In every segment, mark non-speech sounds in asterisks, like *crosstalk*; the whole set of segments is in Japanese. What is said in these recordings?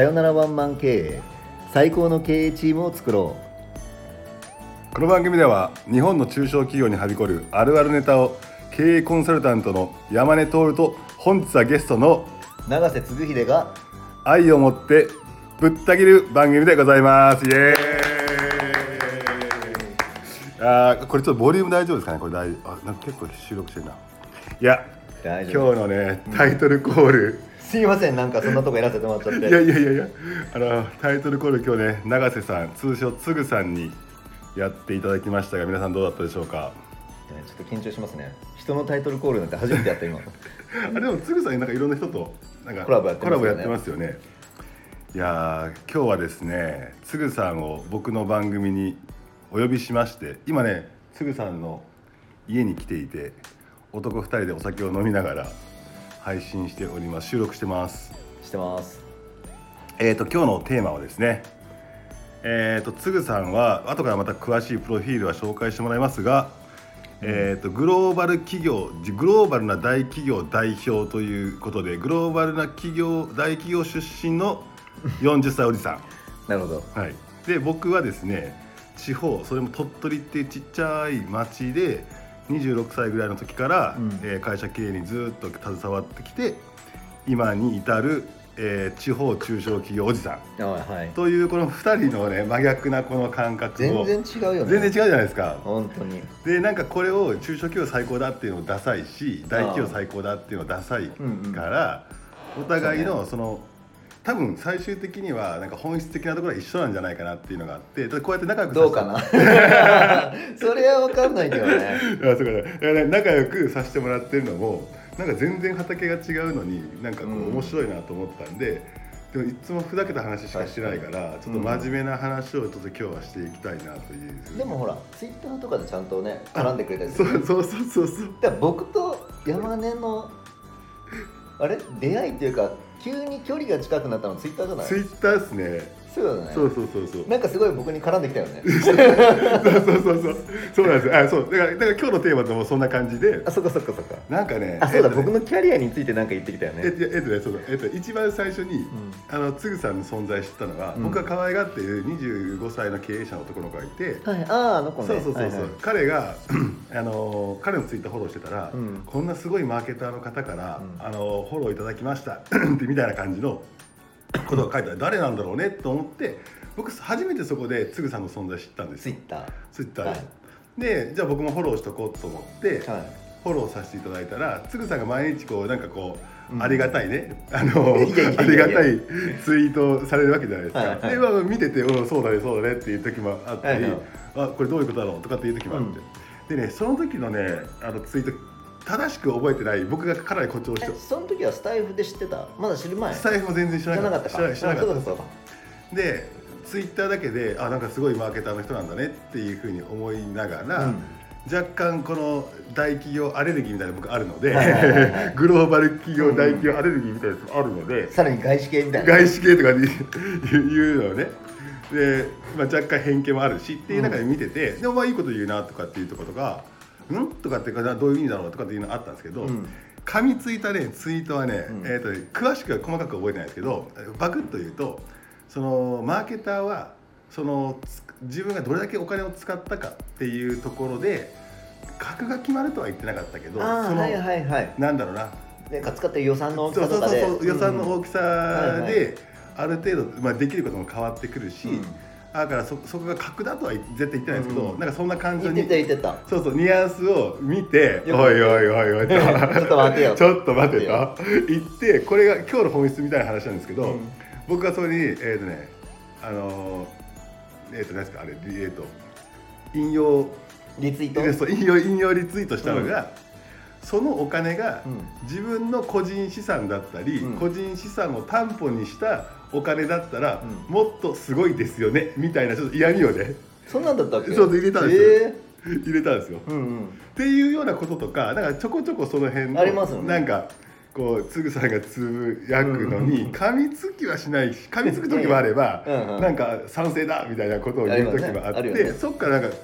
さよならワンマン経営最高の経営チームを作ろこの番組では日本の中小企業にはびこるあるあるネタを経営コンサルタントの山根徹と本日はゲストのう永瀬嗣秀が愛を持ってぶった切る番組でございます。イエーイ。あーこれちょっとボリューム大丈夫ですかね？これ大あなんか結構収録してるな。いや今日のねタイトルコール、すいませんなんかそんなとこやらせてもらっちゃって。いやいやいやいやあのタイトルコール今日ね永瀬さん通称つぐさんにやっていただきましたが皆さんどうだったでしょうか？ちょっと緊張しますね。人のタイトルコールなんて初めてやった今。*laughs* あれでもつぐさんなんかいろんな人となんかコラボやってますよね。ね。いやー今日はですねつぐさんを僕の番組にお呼びしまして今ねつぐさんの家に来ていて男2人でお酒を飲みながら配信しております。収録してます。してます。えー、と今日のテーマはですねえー、とつぐさんは後からまた詳しいプロフィールは紹介してもらいますが、えー、とグローバル企業グローバルな大企業代表ということでグローバルな企業大企業出身の40歳おじさ *laughs* なるほど。ん、はい、で僕はですね地方それも鳥取っていうちっちゃい町で26歳ぐらいの時から、うん。えー会社経営にずっと携わってきて今に至る、えー地方中小企業おじさん。あはい。というこの2人のね真逆なこの感覚を。全然違うよね。全然違うじゃないですか。本当に。でなんかこれを中小企業最高だっていうのもダサいし大企業最高だっていうのもダサいからお互いのその多分最終的にはなんか本質的なところは一緒なんじゃないかなっていうのがあってでこうやって仲良くさせてどうかな？*laughs* それは分かんないけどね。いやそうか。ね仲良くさせてもらってるのもなんか全然畑が違うのになんかこうんう面白いなと思ったんで、でもいつもふざけた話しかしてないからちょっと真面目な話をちょっと今日はしていきたいなという、でもほらツイッターとかでちゃんとね絡んでくれたりすそる。うそうそうそうそう。だから僕と山根のあれ？出会いっていうか急に距離が近くなったのツイッターじゃない？ツイッターですね。そうだね。そうそうそうそう。なんかすごい僕に絡んできたよね。*laughs* そうそうそうそう。そうなんですよ。あそう。だからだから今日のテーマともそんな感じで。あそっかそっかそっか。なんかねあそうだ、えっとね僕のキャリアについてなんか言ってきたよね。えっとえっとねそうだえっと一番最初に、ん。あのつぐさんの存在知ったのは、うん。僕が可愛がっている25歳の経営者の男の子がいて、はい。あああの子ね。そうそうそうそう、はいはい。彼が *clears throat* あの彼のツイッターフォローしてたら、うん。こんなすごいマーケターの方から、うん。あのフォローいただきました。*clears throat* ってみたいな感じのことが書いてある誰なんだろうねと思って僕初めてそこでつぐさんの存在知ったんですよ。ツイッター。ツイッターで、はい。でじゃあ僕もフォローしとこうと思って、はい。フォローさせていただいたらつぐさんが毎日こうなんかこう、うん。ありがたいね。*laughs* あのありがたいツイートをされるわけじゃないですか、はいはいで、まあ、見てて「うんそうだねそうだね」っていう時もあったり「はいはい。あこれどういうことだろう?」とかっていう時もあって、でねその時のねあのツイート正しく覚えてない僕がかなり誇張してえその時はスタイフで知ってた？まだ知る前？スタイフも全然知らなかった。知らなかったか？知らなかった。あそうだそうだでツイッターだけであなんかすごいマーケターの人なんだねっていうふうに思いながら、うん。若干この大企業アレルギーみたいなの僕あるので *laughs* グローバル企業大企業アレルギーみたいなやつもあるので、さらに外資系みたいな。外資系とかで言うのね。で、まあ、若干偏見もあるしっていう中で見てて、でもまあいいこと言うなとかっていうところとか「ん?」とかってどういう意味だろうとかっていうのあったんですけど、うん。噛みついたねツイートはね,、うん。えーとね詳しくは細かく覚えてないですけどバクッと言うとそのマーケターはそのつ自分がどれだけお金を使ったかっていうところで額が決まるとは言ってなかったけどその、はいはいはい。なんだろうな。でか使ってる予算の大きさとかで。予算の大きさである程度、まあ、できることも変わってくるし、うんだからそそこが格だとは絶対言ってないですけど、うん。なんかそんな感じにそうそうニュアンスを見て「よくおいおいおいおい」と *laughs* ちょっと待てよ。ちょっと待てと言ってこれが今日の本質みたいな話なんですけど、うん。僕がそれにえっ、とねあのーえっ、と何ですかあれえっ、と引用リツイート？でそう引用引用リツイートしたのが、そのお金がうん。自分の個人資産だったり、うん。個人資産を担保にしたお金だったら、うもっとすごいですよねみたいなちょっと嫌味をね。そんなんだったっけ？そう入れたんですよ。え入れたんですよ。えうんうん。っていうようなこととかなんかちょこちょこその辺のありますよね。なんかこうつぐさんがつぶやくのに噛みつきはしないし噛みつく時もあればうんうん。なんか賛成だみたいなことを言う時もああっるよね。ね。てそっからなんか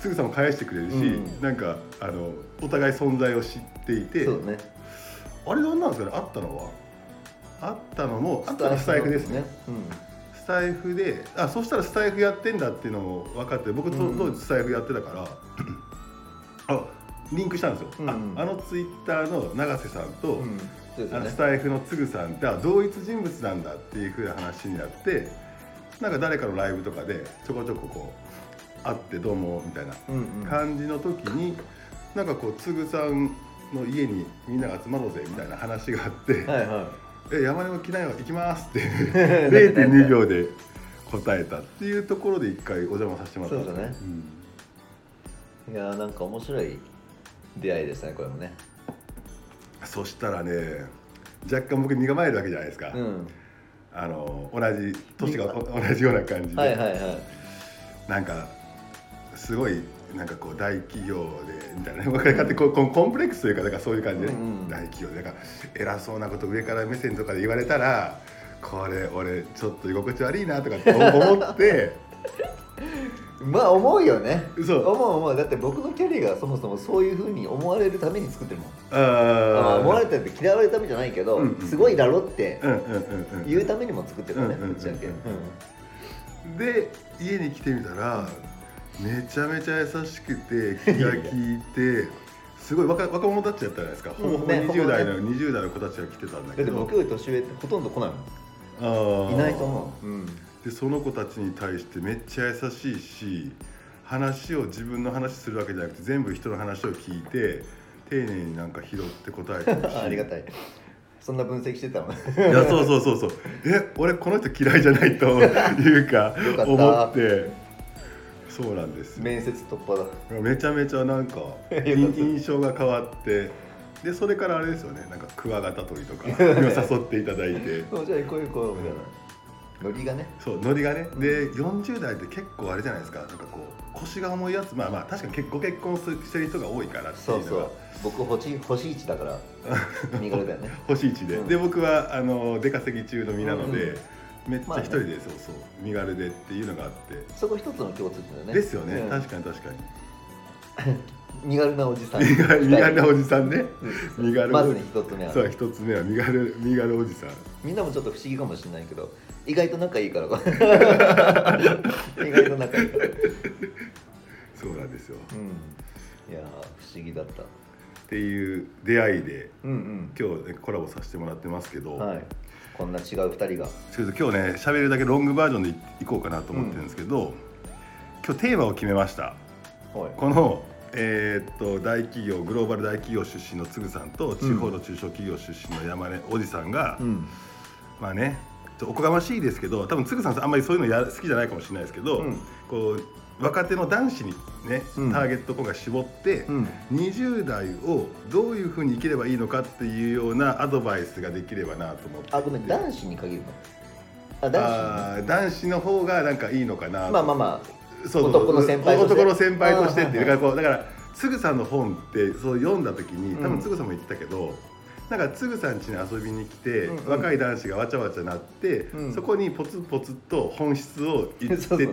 つぐさんも返してくれるし、うんなんかあのお互い存在を知っていてそうね。あれ何なんですかね？あったのは？あったのもあったのスタイフですね。スタイフであそしたらスタイフやってんだっていうのも分かって僕当時スタイフやってたから、*clears throat* あリンクしたんですよ、うん。うんああのツイッターの永瀬さんと、あのスタイフのつぐさんってあ同一人物なんだっていうふうな話になってなんか誰かのライブとかでちょこちょここう会ってどうもみたいな感じの時になんかこうつぐさんの家にみんなが集まろうぜみたいな話があってはいは「え山根も来ないわ行きます」ってい *laughs* 0.2秒で答えたっていうところで一回お邪魔させてもらったんそうですいやーなんか面白い出会いでしたねこれもね。うんそしたらね若干僕身構えるわけじゃないですか、うん。あの同じ年がお同じような感じで、はいはいはい。なんかすごいなんかこう大企業でみたいな。*laughs* 分かり方ってこうコンプレックスというかなんかそういう感じで、ね。うんうん大企業で。なんか偉そうなこと上から目線とかで言われたらこれ俺ちょっと居心地悪いなとかって思って。*laughs* まあ思うよね。そう思う思う。だって僕のキャリアがそもそもそういうふうに思われるために作ってるもん。あまあ思われーたって嫌われるためじゃないけど、うんうんすごいだろってうんうんうんうん。言うためにも作ってるからねうんうんうんぶっちゃけ、で家に来てみたらめちゃめちゃ優しくて気が利いてすごい若若者たちやったじゃないですか、ほぼほぼね20代の、ほ20代の子たちが来てたんだけど。僕より年上ってほとんど来ないもん。あー。いないと思う、うん、でその子たちに対してめっちゃ優しいし話を自分の話するわけじゃなくて全部人の話を聞いて丁寧になんか拾って答えてるし。*laughs* ありがたい。そんな分析してたのいやそうそうそうそう。え俺この人嫌いじゃないというか思ってそうなんですよ。面接突破だ。めちゃめちゃなんか *laughs* 印印象が変わってでそれからあれですよね。なんかクワガタ取りとか *laughs* に誘っていただいて。そうじゃあ行こう行こうみたいな。ノリがね。そうノリがね。で40代って結構あれじゃないですか。なんかこう腰が重いやつまあまあ確かに結ご結婚すしてる人が多いからっていうのが。そうそう。僕星星一だから。*laughs* 身軽だよね。星1で、うん。で僕はあの出稼ぎ中の身なので、うんうんめっちゃ一人で、そうそう身軽でっていうのがあって、そこ一つの共通点だよね。ですよね、うん。確かに確か *laughs* 身軽なおじさん。に身軽身軽なおじさんね。うん。身軽まずね一つ目はそう一つ目は身軽身軽おじさん。みんなもちょっと不思議かもしれないけど意外と仲いいから。*laughs* 意外と仲いいから。そうなんですよ。うん。いやー不思議だった。っていう出会いでうん今日、ね、コラボさせてもらってますけど、うんはいこんな違う二人が。ちょっと今日ね喋るだけロングバージョンでいいこうかなと思ってるんですけど、今日テーマを決めました。はい。このえーっと大企業グローバル大企業出身のつぐさんと地方の中小企業出身の山根おじさんが、うん。まあねおこがましいですけど多分つぐさんあんまりそういうのや好きじゃないかもしれないですけど、うん。こう若手の男子にね、うん。ターゲット今回絞って、うん。20代をどういうふうに生きればいいのかっていうようなアドバイスができればなと思って。あごめん男子に限るの？あ男子あー男子の方がなんかいいのかなにまあまあまそうそう。男の先輩として。男の先輩としてっていう。からこうだからつぐさんの本ってそう読んだ時に多うん。分つぐさんも言ってたけど、なんかつぐさん家に遊びに来て、うんうん。若い男子がわちゃわちゃなって、うん。そこにポツポツと本質を言ってて *laughs* そうそう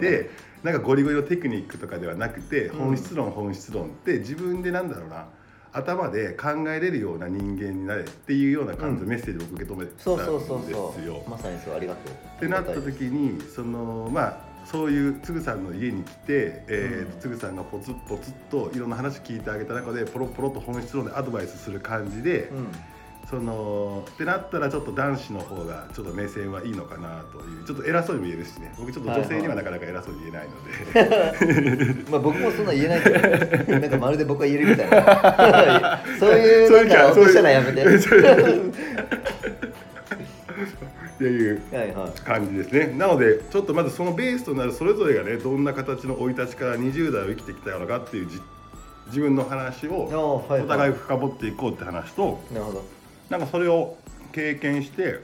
なんかゴリゴリのテクニックとかではなくてうん。本質論本質論って自分でなんだろうな頭で考えれるような人間になれっていうような感じのメッセージを僕受け止めてたんですよ。そうそうそうそう。まさにそうありがとう。ってなった時にそのまあそういうつぐさんの家に来て、えーうん。つぐさんがポツッポツッといろんな話聞いてあげた中でポロポロと本質論でアドバイスする感じで、うんそのってなったらちょっと男子の方がちょっと目線はいいのかなというちょっと偉そうにも言えるしね。僕ちょっと女性にはなかなか偉そうに言えないので、まあ僕もそんな言えないけどなんかまるで僕は言えるみたいな。*laughs* そういうなんか落としたらやめて。っていうはいはい。感じですね。なのでちょっとまずそのベースとなるそれぞれがねどんな形の生い立ちから20代を生きてきたのかっていうじ自分の話をお互い深掘っていこうって話となるほどなんかそれを経験して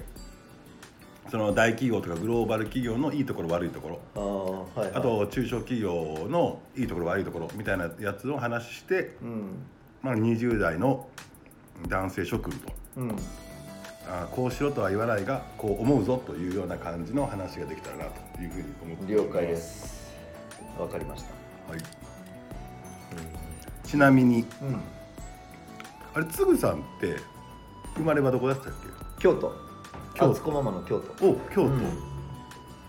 その大企業とかグローバル企業のいいところ悪いところ。あーはいはい。あと中小企業のいいところ悪いところみたいなやつを話して、うん。まあ、20代の男性諸君と。うん。あこうしろとは言わないがこう思うぞというような感じの話ができたらなというふうに思って了解です。わかりました。はい、ちなみにうん。あれつぐさんって生まれはどこだったっけ？京都。京都。ママの京都。お京都、うん。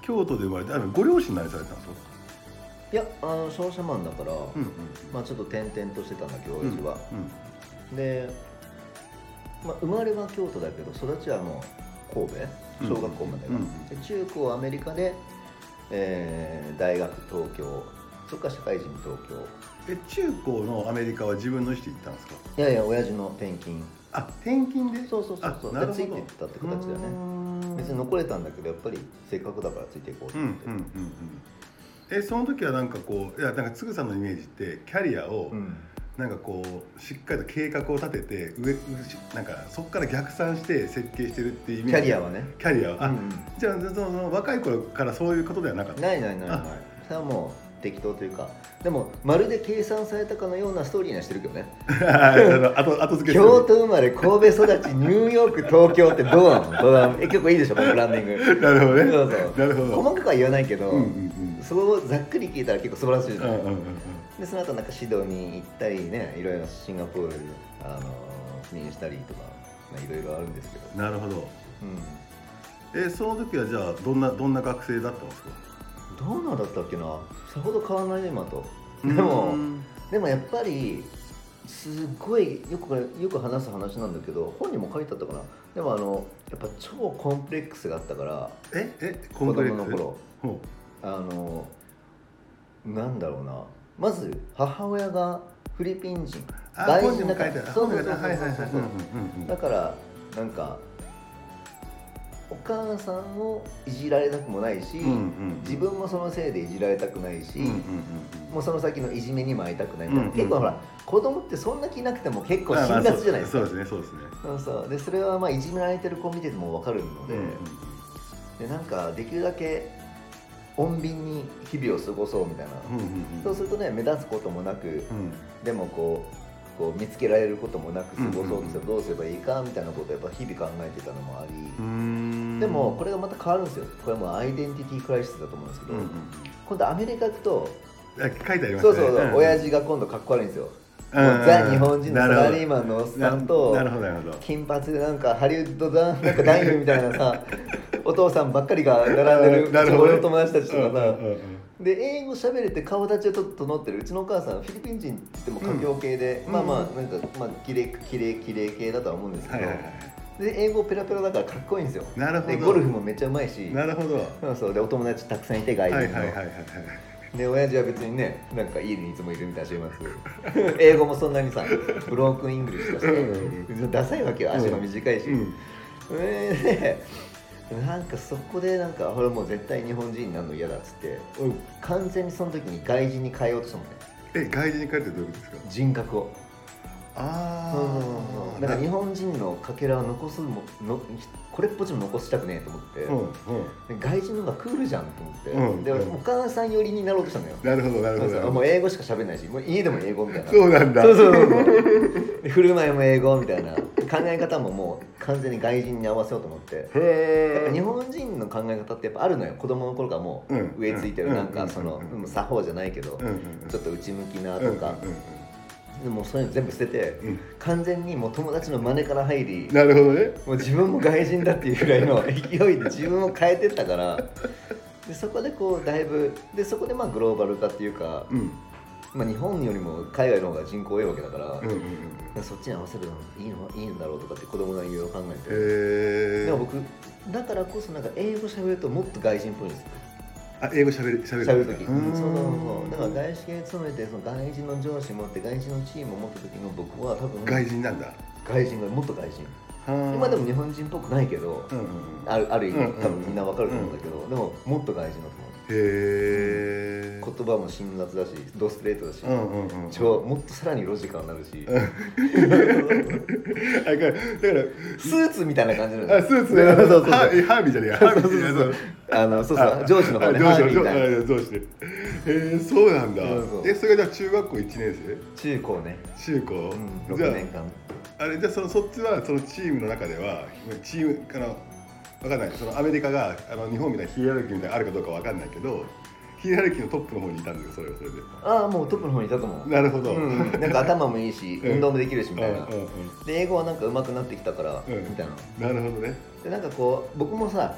京都で生まれてあのご両親何されてたんですかいやあの商社マンだから、うんうんまあちょっと転々としてたんだけどうん親父は、うん。で、まあ、生まれは京都だけど育ちはもう神戸小学校までは、うんで中高アメリカで、えー大学東京そっから社会人東京。え中高のアメリカは自分の意思で行ったんですか？いやいや親父の転勤あ転勤で？そうそうそうそう。ついてったって形だよね。ね別に残れたんだけどやっぱりせっかくだからついていこうとうんう思って、んうんうんえその時はなんかこういやなんかつぐさんのイメージってキャリアをうん。なんかこうしっかりと計画を立てて上上なんかそこから逆算して設計してるっていうイメージ。キャリアはね。キャリアは？あ、うんじゃあその若い頃からそういうことではなかった。ないないないない。あ。それはもう適当というかでもまるで計算されたかのようなストーリーにはしてるけどね。*laughs* 後後付け京都生まれ神戸育ちニューヨーク東京ってどうなの？え結構いいでしょこのブランディング。なるほどね。そうそう。なるほど。細かくは言わないけど、うんうんそこをざっくり聞いたら結構素晴らしいじゃない、うんうんうんうん。でその後なんかシドに行ったりねいろいろシンガポールあの赴任したりとか、まあ、いろいろあるんですけど、うんなるほど。うん、えその時はじゃあどんなどんな学生だったんですか？どうなんだったっけな？さほど変わらないね今と。でもうん。でもやっぱりすごいよくこれよく話す話なんだけど本にも書いてあったかな？でもあのやっぱ超コンプレックスがあったからええコ子ンプレックス？供の頃。ほあのなんだろうな。まず母親がフィリピン人。うあ本にも書いてある。そうそうそうそうはいはいはいそううんうんうんだからなんかお母さんをいじられたくもないし、うんうん自分もそのせいでいじられたくないし、うんうんうんもうその先のいじめにも会いたくないみたいな、うんうん。結構ほら子供ってそんな気なくても結構辛辣じゃないですか、そうですねそうですね。そうそう。でそれはまあいじめられてる子見てても分かるので,、うんうん。でなんかできるだけ穏便に日々を過ごそうみたいな、うんうんうん。そうするとね目立つこともなく、うん。でもこうこう見つけられることもなく過ごそうとしたらうんどうすればいいかみたいなことをやっぱ日々考えてたのもあり、でもこれがまた変わるんですよ。これはもうアイデンティティクライシスだと思うんですけど、うんうん。今度アメリカ行くとあ書いてありましたね。そうそうそう、ん。親父が今度かっこ悪いんですよ、ザ日本人のサラリーママンのおっさんと金髪でなんかハリウッドだなんか男優みたいなさ *laughs* お父さんばっかりが並んでる俺の友達たちとかさ、で英語喋れて顔立ちはちょっと整ってる。うちのお母さんフィリピン人って言っても華僑系で、うん。まあまあうんなんかまあ綺麗綺麗綺麗系だとは思うんですけど、はいはいはいで英語ペラペラだからかっこいいんですよ。なるほど。でゴルフもめっちゃうまいし。なるほど。はそうそう。でお友達たくさんいて外い人の、はいはいはいはいで親父は別にねなんか家にいつもいるみたいな週まず*laughs* 英語もそんなにさブロークンイングリッシュだし、うんダサいわけよ。足が短いし、うんえーでなんかそこでなんか俺もう絶対日本人になるの嫌だっつって。俺完全にその時に外人に変えようとしたもんね。え外人に帰ってどういうことですか？人格をあそうそうそうだから日本人のかけらを残すものこれっぽっちも残したくねえと思って、うんうん。で外人の方がクールじゃんと思って、うんでうん。お母さん寄りになろうとしたのよ。なるほどなるほど。もう英語しか喋んないしもう家でも英語みたいな。そうなんだ。そうそうそう。振る舞いも英語みたいな。考え方ももう完全に外人に合わせようと思って。へぱ日本人の考え方ってやっぱあるのよ。子供の頃からもううん植え付いてる。うんなんかそのうんうん作法じゃないけどうんうんちょっと内向きなうんとかうんでもそういうの全部捨ててうん。完全にもう友達の真似から入りうんなるほどね。もう自分も外人だっていうぐらいの *laughs* 勢いで自分を変えてったからでそこでこうだいぶでそこでまあグローバル化っていうか、うん。まあ、日本よりも海外の方が人口多いわけだから、うんうんうんそっちに合わせるのいいのいいんだろうとかって子供がいろいろ考えて、でも僕だからこそなんか英語喋るともっと外人っぽいんですよあ英語しゃべるしゃべる。喋る時。そうそうそう。だから外資系勤めてその外人の上司持って外人のチームを持った時の僕は多分外人なんだ。外人がもっと外人。今今でも日本人っぽくないけど、うんうんうん。あるある意味多分みんなわかると思うんだけど、でももっと外人だと思うへえ言葉も辛辣だしドストレートだし、うんうんうん超もっとさらにロジカルになるし、*laughs* あだからだからスーツみたいな感じなんだあスーツそうそうそうハービーじゃねえや。*laughs* ハービーじゃねえあのそうそう。上司の方ね。あハービーみたい。な上司上司でへえそうなんだ。えそれがじゃあ中学校1年中高ね、生中高、うん、じゃ6年間。ああれじゃあそのそっちはそのチームの中ではチームあのわかんない。そのアメリカがあの日本みたいなヒエラルキーみたいなのあるかどうかわかんないけどヒエラルキーのトップの方にいたんだよそれはそれで。ああもうトップの方にいたと思う。なるほど、うん、なんか頭もいいしうん。運動もできるしみたいな、うんうんで英語はなんか上手くなってきたから、うん。みたいな。うんなるほどね。でなんかこう僕もさ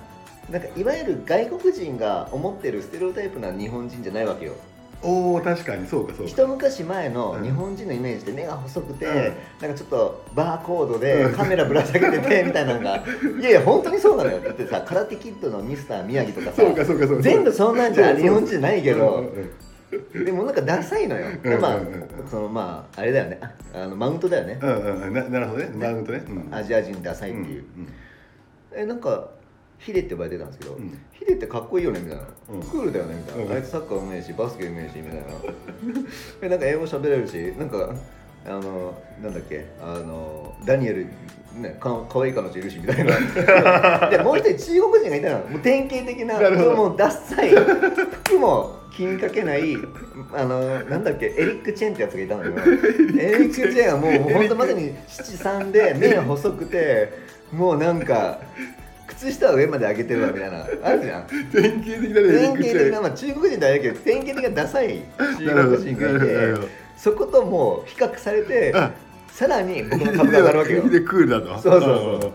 なんかいわゆる外国人が思ってるステレオタイプな日本人じゃないわけよおお確かにそうかそうか。一昔前のうん。日本人のイメージで目が細くて、うん。なんかちょっとバーコードでうん。カメラぶら下げてて *laughs* みたいなのが。いやいや本当にそうなのよ。だってさ空手キッドのミスター宮城とかさそうかそうかそうか。全部そんなんじゃ日本人じゃないけうんどうんでもなんかダサいのよ。でまあそのまああれだよね。ああのマウントだよね。うんうんうん。ななるほどね。マウントね、うん。アジア人ダサいっていう、えなんかヒデって呼ばれてたんですけど、うん。ヒデってかっこいいよねみたいな、うん。クールだよねみたいな、うん。あいつサッカーうめえしバスケうめえしみたいな。*laughs* えなんか英語喋れるしなんかあのなんだっけあのダニエルねかかわいい彼女いるしみたいな。*laughs* でもう一人中国人がいたの。もう典型的なもうダッサい服も気にかけないあのなんだっけエリック・チェンってやつがいたの。よ *laughs* エリック・チェン。はもうもう本当まさに七三で目が細くてもうなんか靴下を上まで上げてるわみたいな。あるじゃん。典型的なね典型的な、まあ、中国人ではないけど典型的なダサい中国人がいてど。そこともう比較されてあさらに僕の株が上がるわけよ。ヒデクールだと。そうそう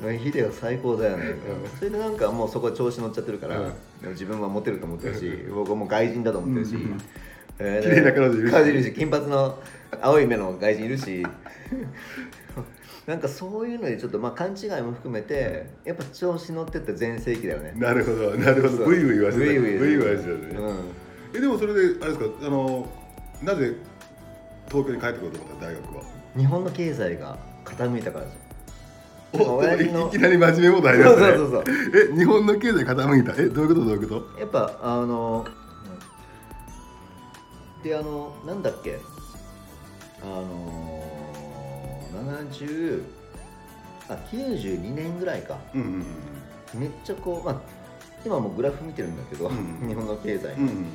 そう。ヒデは最高だよね、ん。それでなんかもうそこ調子乗っちゃってるから、自分はモテると思ってるし僕はもう外人だと思ってるし、綺麗な彼女いるし金髪の青い目の外人いるしなんかそういうのでちょっとまあ勘違いも含めてやっぱ調子乗ってって全盛期だよね。なるほどなるほど。ブイブイ言わせてブイブイ言わせてね、うん。えでもそれであれですかあのなぜ東京に帰ってこようと思った大学は？日本の経済が傾いたからですよおいきなり真面目モード入りましたねそうそうそう。え日本の経済傾いた？えどういうことどういうこと？やっぱあのであのなんだっけ？あの70あ92年ぐらいか。うんうんめっちゃこうまあ今もうグラフ見てるんだけど、うん *laughs* 日本の経済、うんうん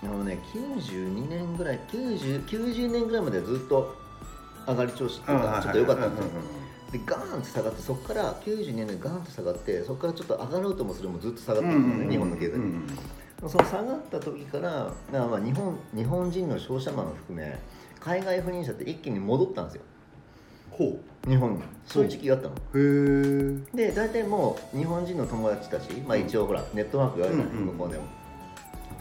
あのね92年ぐらい 90, 90年ぐらいまでずっと上がり調子っていうかちょっと良かったんですよでガーンって下がってそこから92年でガーンと下がってそこからちょっと上がろうともするもずっと下がってですよね、日本の経済、うんうん。その下がった時からまあまあ日本日本人の商社マンを含め海外赴任者って一気に戻ったんですよ。ほ日本に。そういう時期があったの、うへえで大体もう日本人の友達たち、まあ、一応ほらネットワークがあるじゃない、うんうん。向こうでも。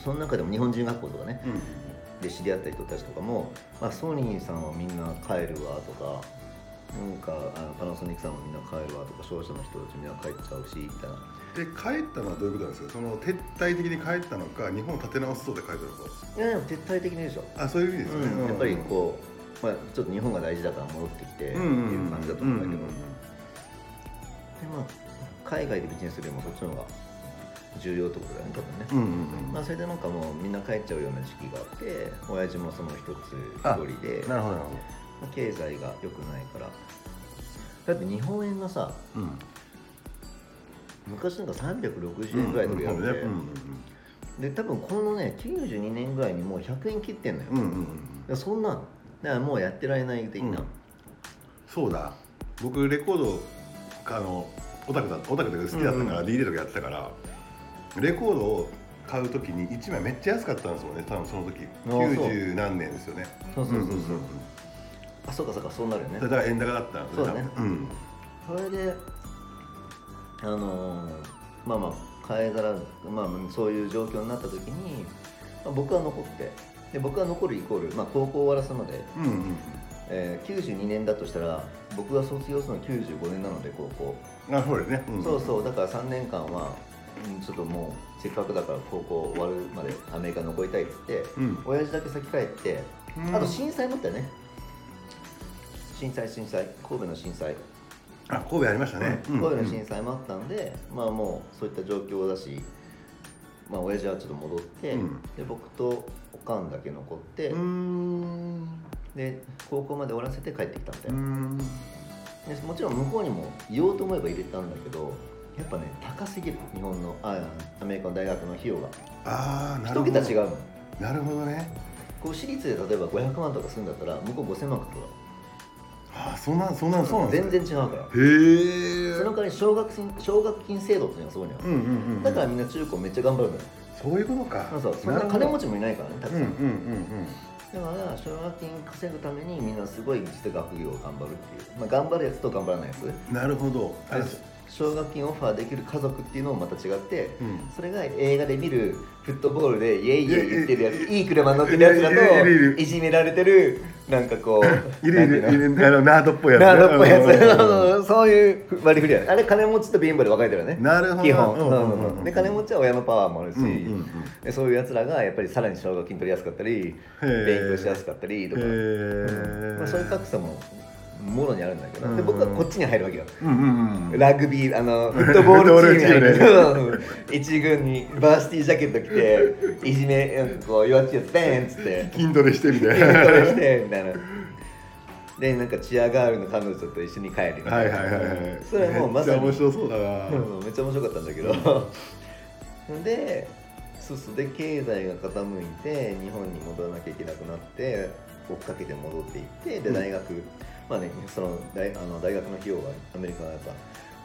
その中でも日本人学校とかね。うんで知り合った人たちとかも、まあ、ソニーさんはみんな帰るわとかなんかあのパナソニックさんもみんな帰るわとか商社の人たちみんな帰っちゃうしみたいなで帰ったのはどういうことなんですか？その撤退的に帰ったのか日本を立て直すそうで帰ったのかいやでも撤退的にでしょ、あそういう意味ですよね、うん。やっぱりこう、まあ、ちょっと日本が大事だから戻ってきてっていう感じだと思うんだけど、うんうんでまあ、海外でビジネスよりもそっちの方が重要ってことだよね多分ね、うんうんうんまあ、それでなんかもうみんな帰っちゃうような時期があって親父もその一つあ一人で。なるほどなるほまあ経済が良くないから。だって日本円がさどうん昔なんか360円ぐらいの時あって、うんうんうん。で多分このね92年ぐらいにもう100円切ってんのよ、うんうんそんなだからもうやってられない的な、うん。そうだ。僕レコードあのオタクだオタクというか好きだったから、うん DJ とかやってたからレコードを買う時に1枚めっちゃ安かったんですよね多分その時。あそう。90何年ですよね。そうそうそうそう、んんんあそうかそうかそうなるよね。だから円高だったんですそうだね。多分。ん。それであのーまあまあ替え皿、まあ、そういう状況になった時に、まあ、僕は残ってで僕が残るイコール、まあ、高校終わらすまで、うんうんえー92年だとしたら僕が卒業するのは95年なので高校、うんあそうですね、んそうそう。だから3年間は、うん、ちょっともうせっかくだから高校終わるまでアメリカ残りたいっつってうん。親父だけ先帰ってうん。あと震災もあったよね。震災震災。神戸の震災あ神戸ありましたね、神戸の震災もあったんで、まあもうそういった状況だしまあ親父はちょっと戻って、うん。で僕とおかんだけ残って、うん。で高校まで終わらせて帰ってきたみたいうな、ん。でもちろん向こうにも言おうと思えば入れたんだけどやっぱね高すぎる。日本のあアメリカの大学の費用が。一ああなるほど。桁違うの。なるほどね。こう私立で例えば500万とかするんだったら向こう5000万かかるああそんなそんなそうなん全です然違うから。へえその代わり奨学金奨学金制度っていうのがすごいのよ、うんうんうんだからみんな中高めっちゃ頑張るのよ。そういうことか。そうそう。そんな金持ちもいないからねたくさん、うんうんうんだから奨学金稼ぐためにみんなすごい実は学業を頑張るっていう、まあ、頑張るやつと頑張らないやつ。うんなるほど。あれ奨学金オファーできる家族っていうのもまた違って、うん。それが映画で見るフットボールでイエイイエイ言ってるやついい車乗ってるやつだとるいじめられてるなんかこう *laughs* いるいるいるあのナードっぽいやつね。ナードっぽいやうんつ *laughs* そういう割り振りや。あれ金持ちと貧乏で分かれてるよね。なるほど。基本、で金持ちは親のパワーもあるし、うんうんうん。でそういうやつらがやっぱりさらに奨学金取りやすかったり勉強しやすかったりとか、まあ、そういう格差ももろにあるんだけど、うん。で僕はこっちに入るわけよ。うんうんうん。ラグビーあのフットボールチームに一軍にバーシティジャケット着ていじめこう弱っちいやつベーンっつって。筋トレしてみたい筋トなレしてみたいな。でなんかチアガールの彼女と一緒に帰るみたはいいなはいはいはい。それはもうまさにめっちゃ面白そうだな。うんめっちゃ面白かったんだけど。でそうそう。で経済が傾いて日本に戻らなきゃいけなくなって追っかけて戻っていってでうん。大学、まあねその大あの大学の費用はアメリカはやっぱ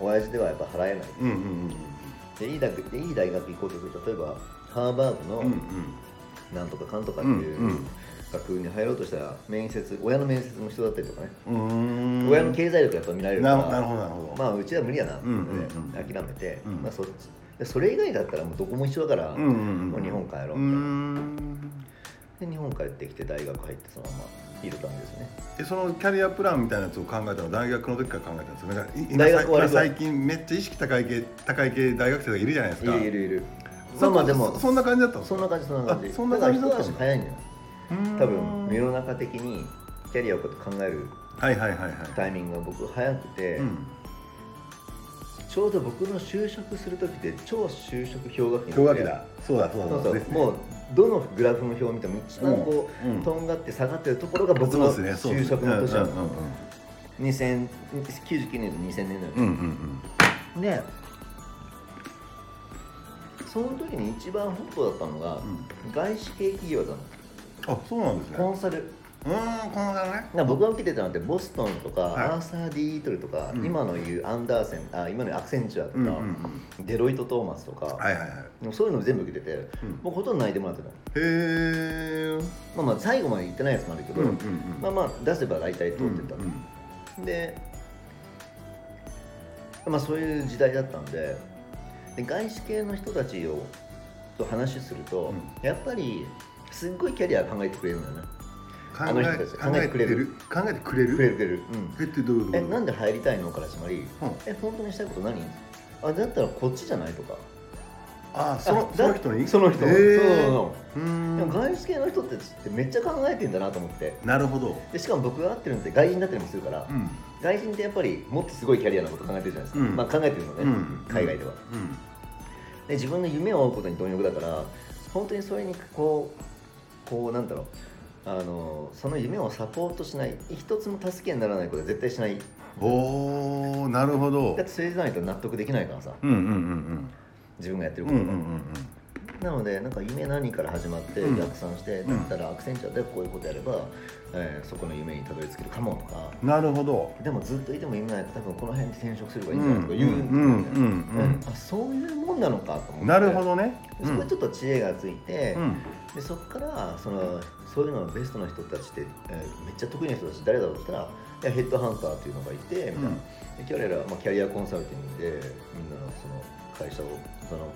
親父ではやっぱ払えない。うんうんうんでいい大学でいい大学行こうとすると例えばハーバードのなんとかかんとかっていう学部に入ろうとしたら面接親の面接も必要だったりとかね、うーん。親の経済力やっぱ見られるからななるほどなるほど。まあうちは無理やなって、うんうんうん。諦めて、うん。まあ、そっち。でそれ以外だったらもうどこも一緒だから、もう日本帰ろうみたいな。うーん。で日本帰ってきて大学入ってそのままいる感じですね。えそのキャリアプランみたいなやつを考えたのは大学の時から考えたんですよ。大学終わり今最近めっちゃ意識高い系高い系大学生がいるじゃないですいかるいるいる。まそあまあでもそそんな感じだったそんな感じそんな感じ。あそんな感じだったんだ早いんだよ多分世の中的にキャリアを考えるはいはいはいはい。タイミングが僕早くて、うん。ちょうど僕の就職する時って超就職氷河期氷河期だ。そうだそうだそうね。もうどのグラフの表を見ても一番こう、うんうんとんがって下がってるところが僕の就職の年なの、うんうん2000 99年と2000年だようんうんうん。ねその時に一番ホットだったのが、外資系企業だったの。あそうなんですね。コンサルうーんこのだね。だから僕が受けてたのってボストンとか、はい。アーサー・ディートルとか、うん。今の言うアンダーセンあ今のアクセンチュアとか、うんうんうん。デロイト・トーマスとか、はいはいはい。そういうの全部受けてて、うん。もうほとんど泣いてもらってたの。へえまあまあ最後まで言ってないやつもあるけど、うんうんうん。まあまあ出せば大体通ってた、うんうんでまあそういう時代だったんでで外資系の人たちをと話すると、うん。やっぱりすっごいキャリア考えてくれるんだよね考あの人たちえ考えてくれる？考えてくれる？くれる。くれる、えってどういうこと？うん、えなんで入りたいのから始まり、うん。え本当にしたいこと何？あだったらこっちじゃないとか。あそのあその人に？その人、へー。そうそうでもん外資系の人たちってめっちゃ考えてんだなと思って。なるほど。でしかも僕が会ってるのって外人だったりもするから、うん。外人ってやっぱりもっとすごいキャリアのこと考えてるじゃないですか、うん。まあ考えてるのね、うん。海外では。うん。で自分の夢を追うことに貪欲だから本当にそれにこうこうなんだろうあのその夢をサポートしない一つも助けにならないことは絶対しない。おーなるほど。だってそれじゃないと納得できないからさ。うんうんうん自分がやってるうんことが、うんうんうんなのでなんか夢何から始まってうん。逆算して、うん。だったらアクセンチャーでこういうことやれば、えーそこの夢にたどり着けるかもとか。なるほど。でもずっといても夢ないと多分この辺に転職すればいいうんんじゃないとか言うん。ですよねそういうもんなのかと思って。なるほどね。でそこでちょっと知恵がついて、うん。でそこからそのそういうのベストな人たちって、えーめっちゃ得意な人たち誰だろうって言ったらいやヘッドハンターっていうのがいてみたいな、うん。で彼らは、まあ、キャリアコンサルティングでみんなのその会社をその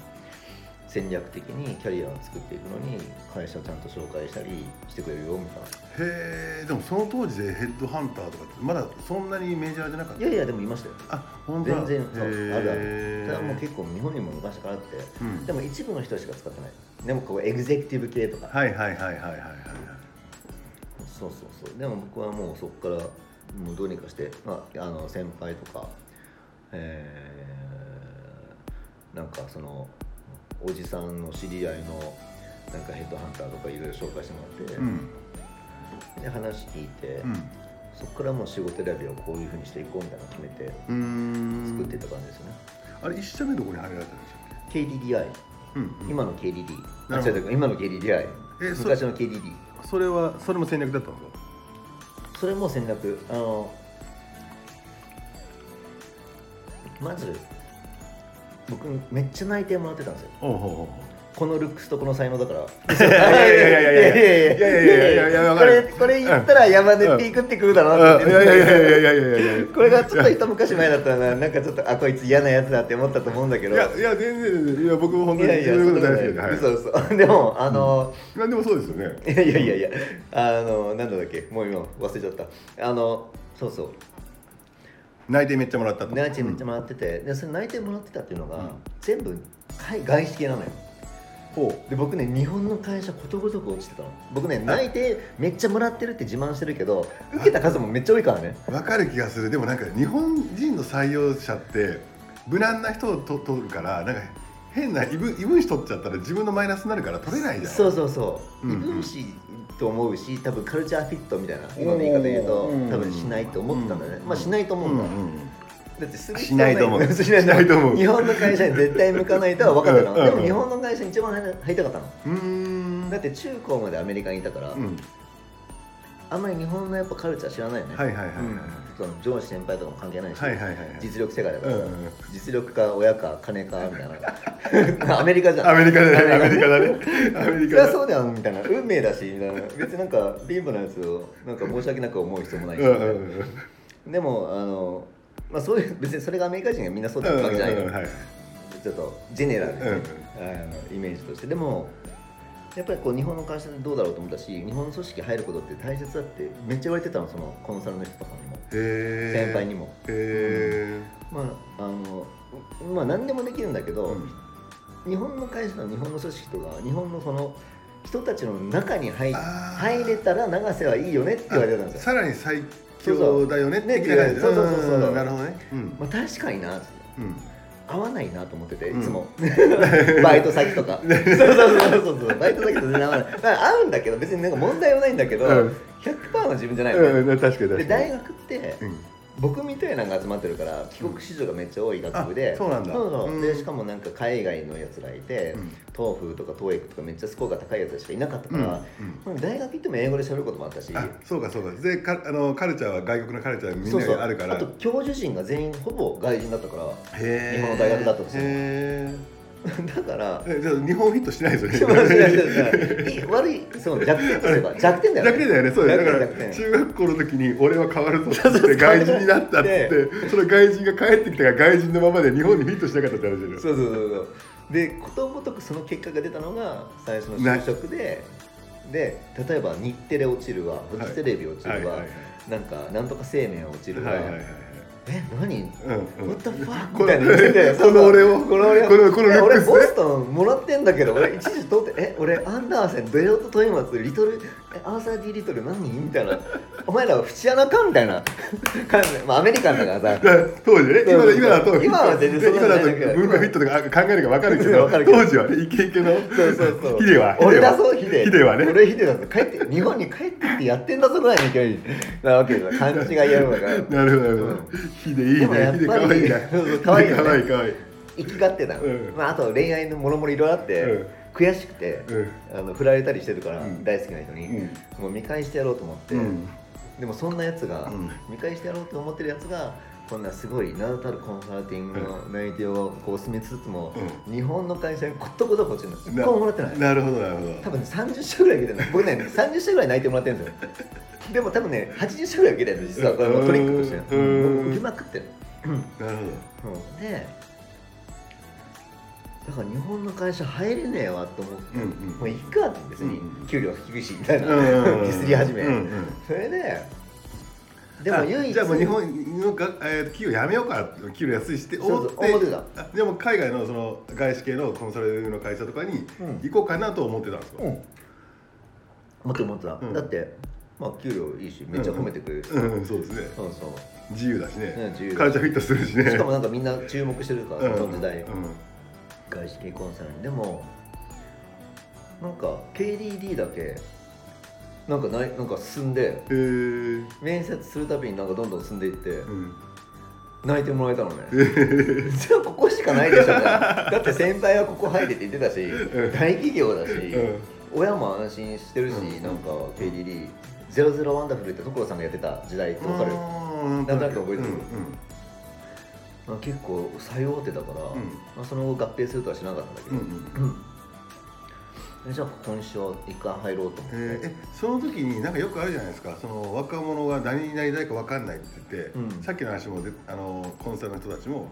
戦略的にキャリアを作っていくのに会社をちゃんと紹介したりしてくれるよみたいへえでもその当時でヘッドハンターとかってまだそんなにメジャーじゃなかった？ないやいやでもいましたよ。あ本当だ。全然そうあるある。へそれはもう結構日本にも昔からあってうん。でも一部の人しか使ってない。でもこうエグゼクティブ系とか。はいはいはいはいはいはいはいそうそうそう。でも僕はもうそこからもうどうにかして、まあ、あの先輩とか、えーなんかそのおじさんの知り合いのなんかヘッドハンターとかいろいろ紹介してもらって、うん。で話聞いて、うん。そこからもう仕事選びをこういうふうにしていこうみたいなの決めてうーん。作っていった感じですよね、あれ一社目どこに入られたんでしたっ KDDI けうんうん。今の KDD あなるほど。違う違う今の KDDI えそ昔の KDD それはそれも戦略だったんですか？それも戦略。あのまず僕めっちゃ内定もらってたんですよ。おうほうほこのルックスとこの才能だから。いやいやいやいやいやいやいやいやいやいやわこれこれ言ったら山でピークってくるだろうなってうんいやいやいやいやいやいやいやこれがちょっと一昔前だったらななんかちょっとあこいつ嫌なやつだって思ったと思うんだけどいやいや全然いや僕も本当にいやいやそういうこと大好きそではい嘘嘘でもあの、なんでもそうですよねいやいやいやいやあのなんだっけもう今忘れちゃったあのそうそう内定めっちゃもらったと。内定めっちゃもらってて、でそれ内定もらってたっていうのが、全部海外資系なのよ。ほで僕ね日本の会社ことごとく落ちてたの。僕ね内定めっちゃもらってるって自慢してるけど受けた数もめっちゃ多いからね。う分かる気がする。でもなんか日本人の採用者って無難な人をと取るからなんか変な異分異分子取っちゃったら自分のマイナスになるから取れないじゃん。そうそうそう、うんうん。異分子と思うし多分カルチャーフィットみたいな今の言い方で言うとうん。多分しないと思ったんだね、うん。まあしないと思うんだ、うんうんだってするしないと思う。*laughs* しないしないと思う。日本の会社に絶対向かないとは分かってたの、でも日本の会社に一番入りたかったの。だって中高までアメリカにいたから、うん。あんまり日本のやっぱカルチャー知らないよね、はいはいはいその上司先輩とかも関係ないし、はいはいはいはい。実力世界だから、うんうん。実力か親か金かみたいな。*laughs* アメリカじゃん。アメリカだねアメリカ。だね。アメリカだ *laughs* そりゃそうだよみたいな。運命だしみたいな。別になんか貧乏なやつをなんか申し訳なく思う必要もないし、うんうんうん。でもあのまあそういう別にそれがアメリカ人がみんなそうだったわけじゃないよ、うんうんうんはいちょっとジェネラルにね、うんあのイメージとしてでもやっぱりこう日本の会社でどうだろうと思ったし日本の組織入ることって大切だってめっちゃ言われてたのそのコンサルの人とかにも。先輩にも。へまああのまあ何でもできるんだけど、ーうん。日本の会社の日本の組織とか日本のその人たちの中に入入れたら永瀬はいいよねって言われてたんですよ。さらに最強だよねそうそう的な感じねそうそうそうそうん。なるほどね。うん。まあ、確かになって。うん合わないなと思ってていうん。つも、*laughs* バイト先とか。*laughs* そうそうそうそうそう。*laughs* バイト先と全然合わない、まあ、合うんだけど別になんか問題はないんだけど、うん。100%の自分じゃないよね、うん確かに確かに。で大学ってうん僕みたいなのが集まってるから帰国子女がめっちゃ多い学部で、あそうなんだ。そうそう。うん。でしかもなんか海外のやつがいて、うん。東風とか TOEIC とかめっちゃスコアが高いやつしかいなかったうん。から、大学行っても英語で喋ることもあったし。あそうかそうか。でかあのカルチャーは外国のカルチャーみんながあるから。あと教授陣が全員ほぼ外人だったからへー。日本の大学だったとしても。へ *laughs* だからーえじゃあ日本フィットしないですよね。*laughs* 悪いそう弱点とす *laughs* れば弱点だよね。弱点だよね。そうだから中学校の時に俺は変わるぞって外人になったってその外人が帰ってきたから外人のままで日本にフィットしなかったって話だよ。そうそうそうそう。でことごとくその結果が出たのが最初の就職でで例えば日テレ落ちるわフジテレビ落ちるわ、はいはいはい。なんかなんとか生命落ちるわ、はいはいはいはいえ何？うんうん。What the fuck? みたいな。言っててこの俺をこの俺をこのこのルえックスね。俺ボストンもらってんだけど俺一時通ってえ俺アンダーセンベロット・トイマツリトルえアーサー・ディ・リトル何？みたいなお前らは節穴かみたいな。感じでまあアメリカンだからさ。当時ね。今だ今だと今は全然今だとんじゃないけど。文化フィットとか考えるか分かるけど。わかるけど。当時はねイケイケの。そうそうそう。ヒデは俺だぞヒデ。ヒデはね。俺ヒデだぞ帰って日本に帰ってきてやってんだぞぐらいの勢いなわけだ勘違いやるのが *laughs* なるほどなるほど。うん。ヒデいいね。ヒデっぱり可愛いなそうそう可愛いよね。可愛いい。生きがってたまあ、あと恋愛のもろもろいろいろあって、うん。悔しくて、うん。あの振られたりしてるから、うん。大好きな人に、うん。もう見返してやろうと思って、うんでもそんなやつが、うん。見返してやろうと思ってるやつがこんなすごい名だたるコンサルティングの内定をこう進めつつも、日本の会社にことごとこっちの一個ももらってない。なるほどなるほど。多分ね30社ぐらい受けてるの僕ね30社ぐらい内定もらってるんですよ。でも多分ね80社ぐらい受けてるんです実は。これもトリックとして。受けまくってるなるほうん。でだから日本の会社入れねえわと思って、うんうん。もういいかって別にうん給料低いしみたいな、どうんうんうん。ディスり始め、うんうん。それででもあ唯一じゃあもう日本のが、えー、企業やめようか給料安いして思ってでも海外のその外資系のコンサルの会社とかにうん。行こうかなと思ってたんですか、うん。思ってる思ってた、うん。だってまあ給料いいしめっちゃ褒めてくれるし、うん、そうですね。そうそう。自由だしね、ね自由カルチャーフィットするしね。しかもなんかみんな注目してるから、うん。その時代、うん外資系コンサルに。でもなんか KDD だけなんかないなんか進んで面接するたびになんかどんどん進んでいってうん。泣いてもらえたのね。じゃあここしかないでしょ *laughs* だって先輩はここ入れって言ってたしん。大企業だし、うん。親も安心してるし、うん。なんか KDD「00ワンダフル」って所さんがやってた時代ってわかる、うん。なんとなく覚えてる？うんまあ、結構最大手だから、うん。まあ、その後合併するとはしなかったんだけど、うんじゃあ今週は一回入ろうと思って、えー。えその時になんかよくあるじゃないですか。その若者が何になりたいか分かんないって言って、うん。さっきの話もであのコンサルの人たちも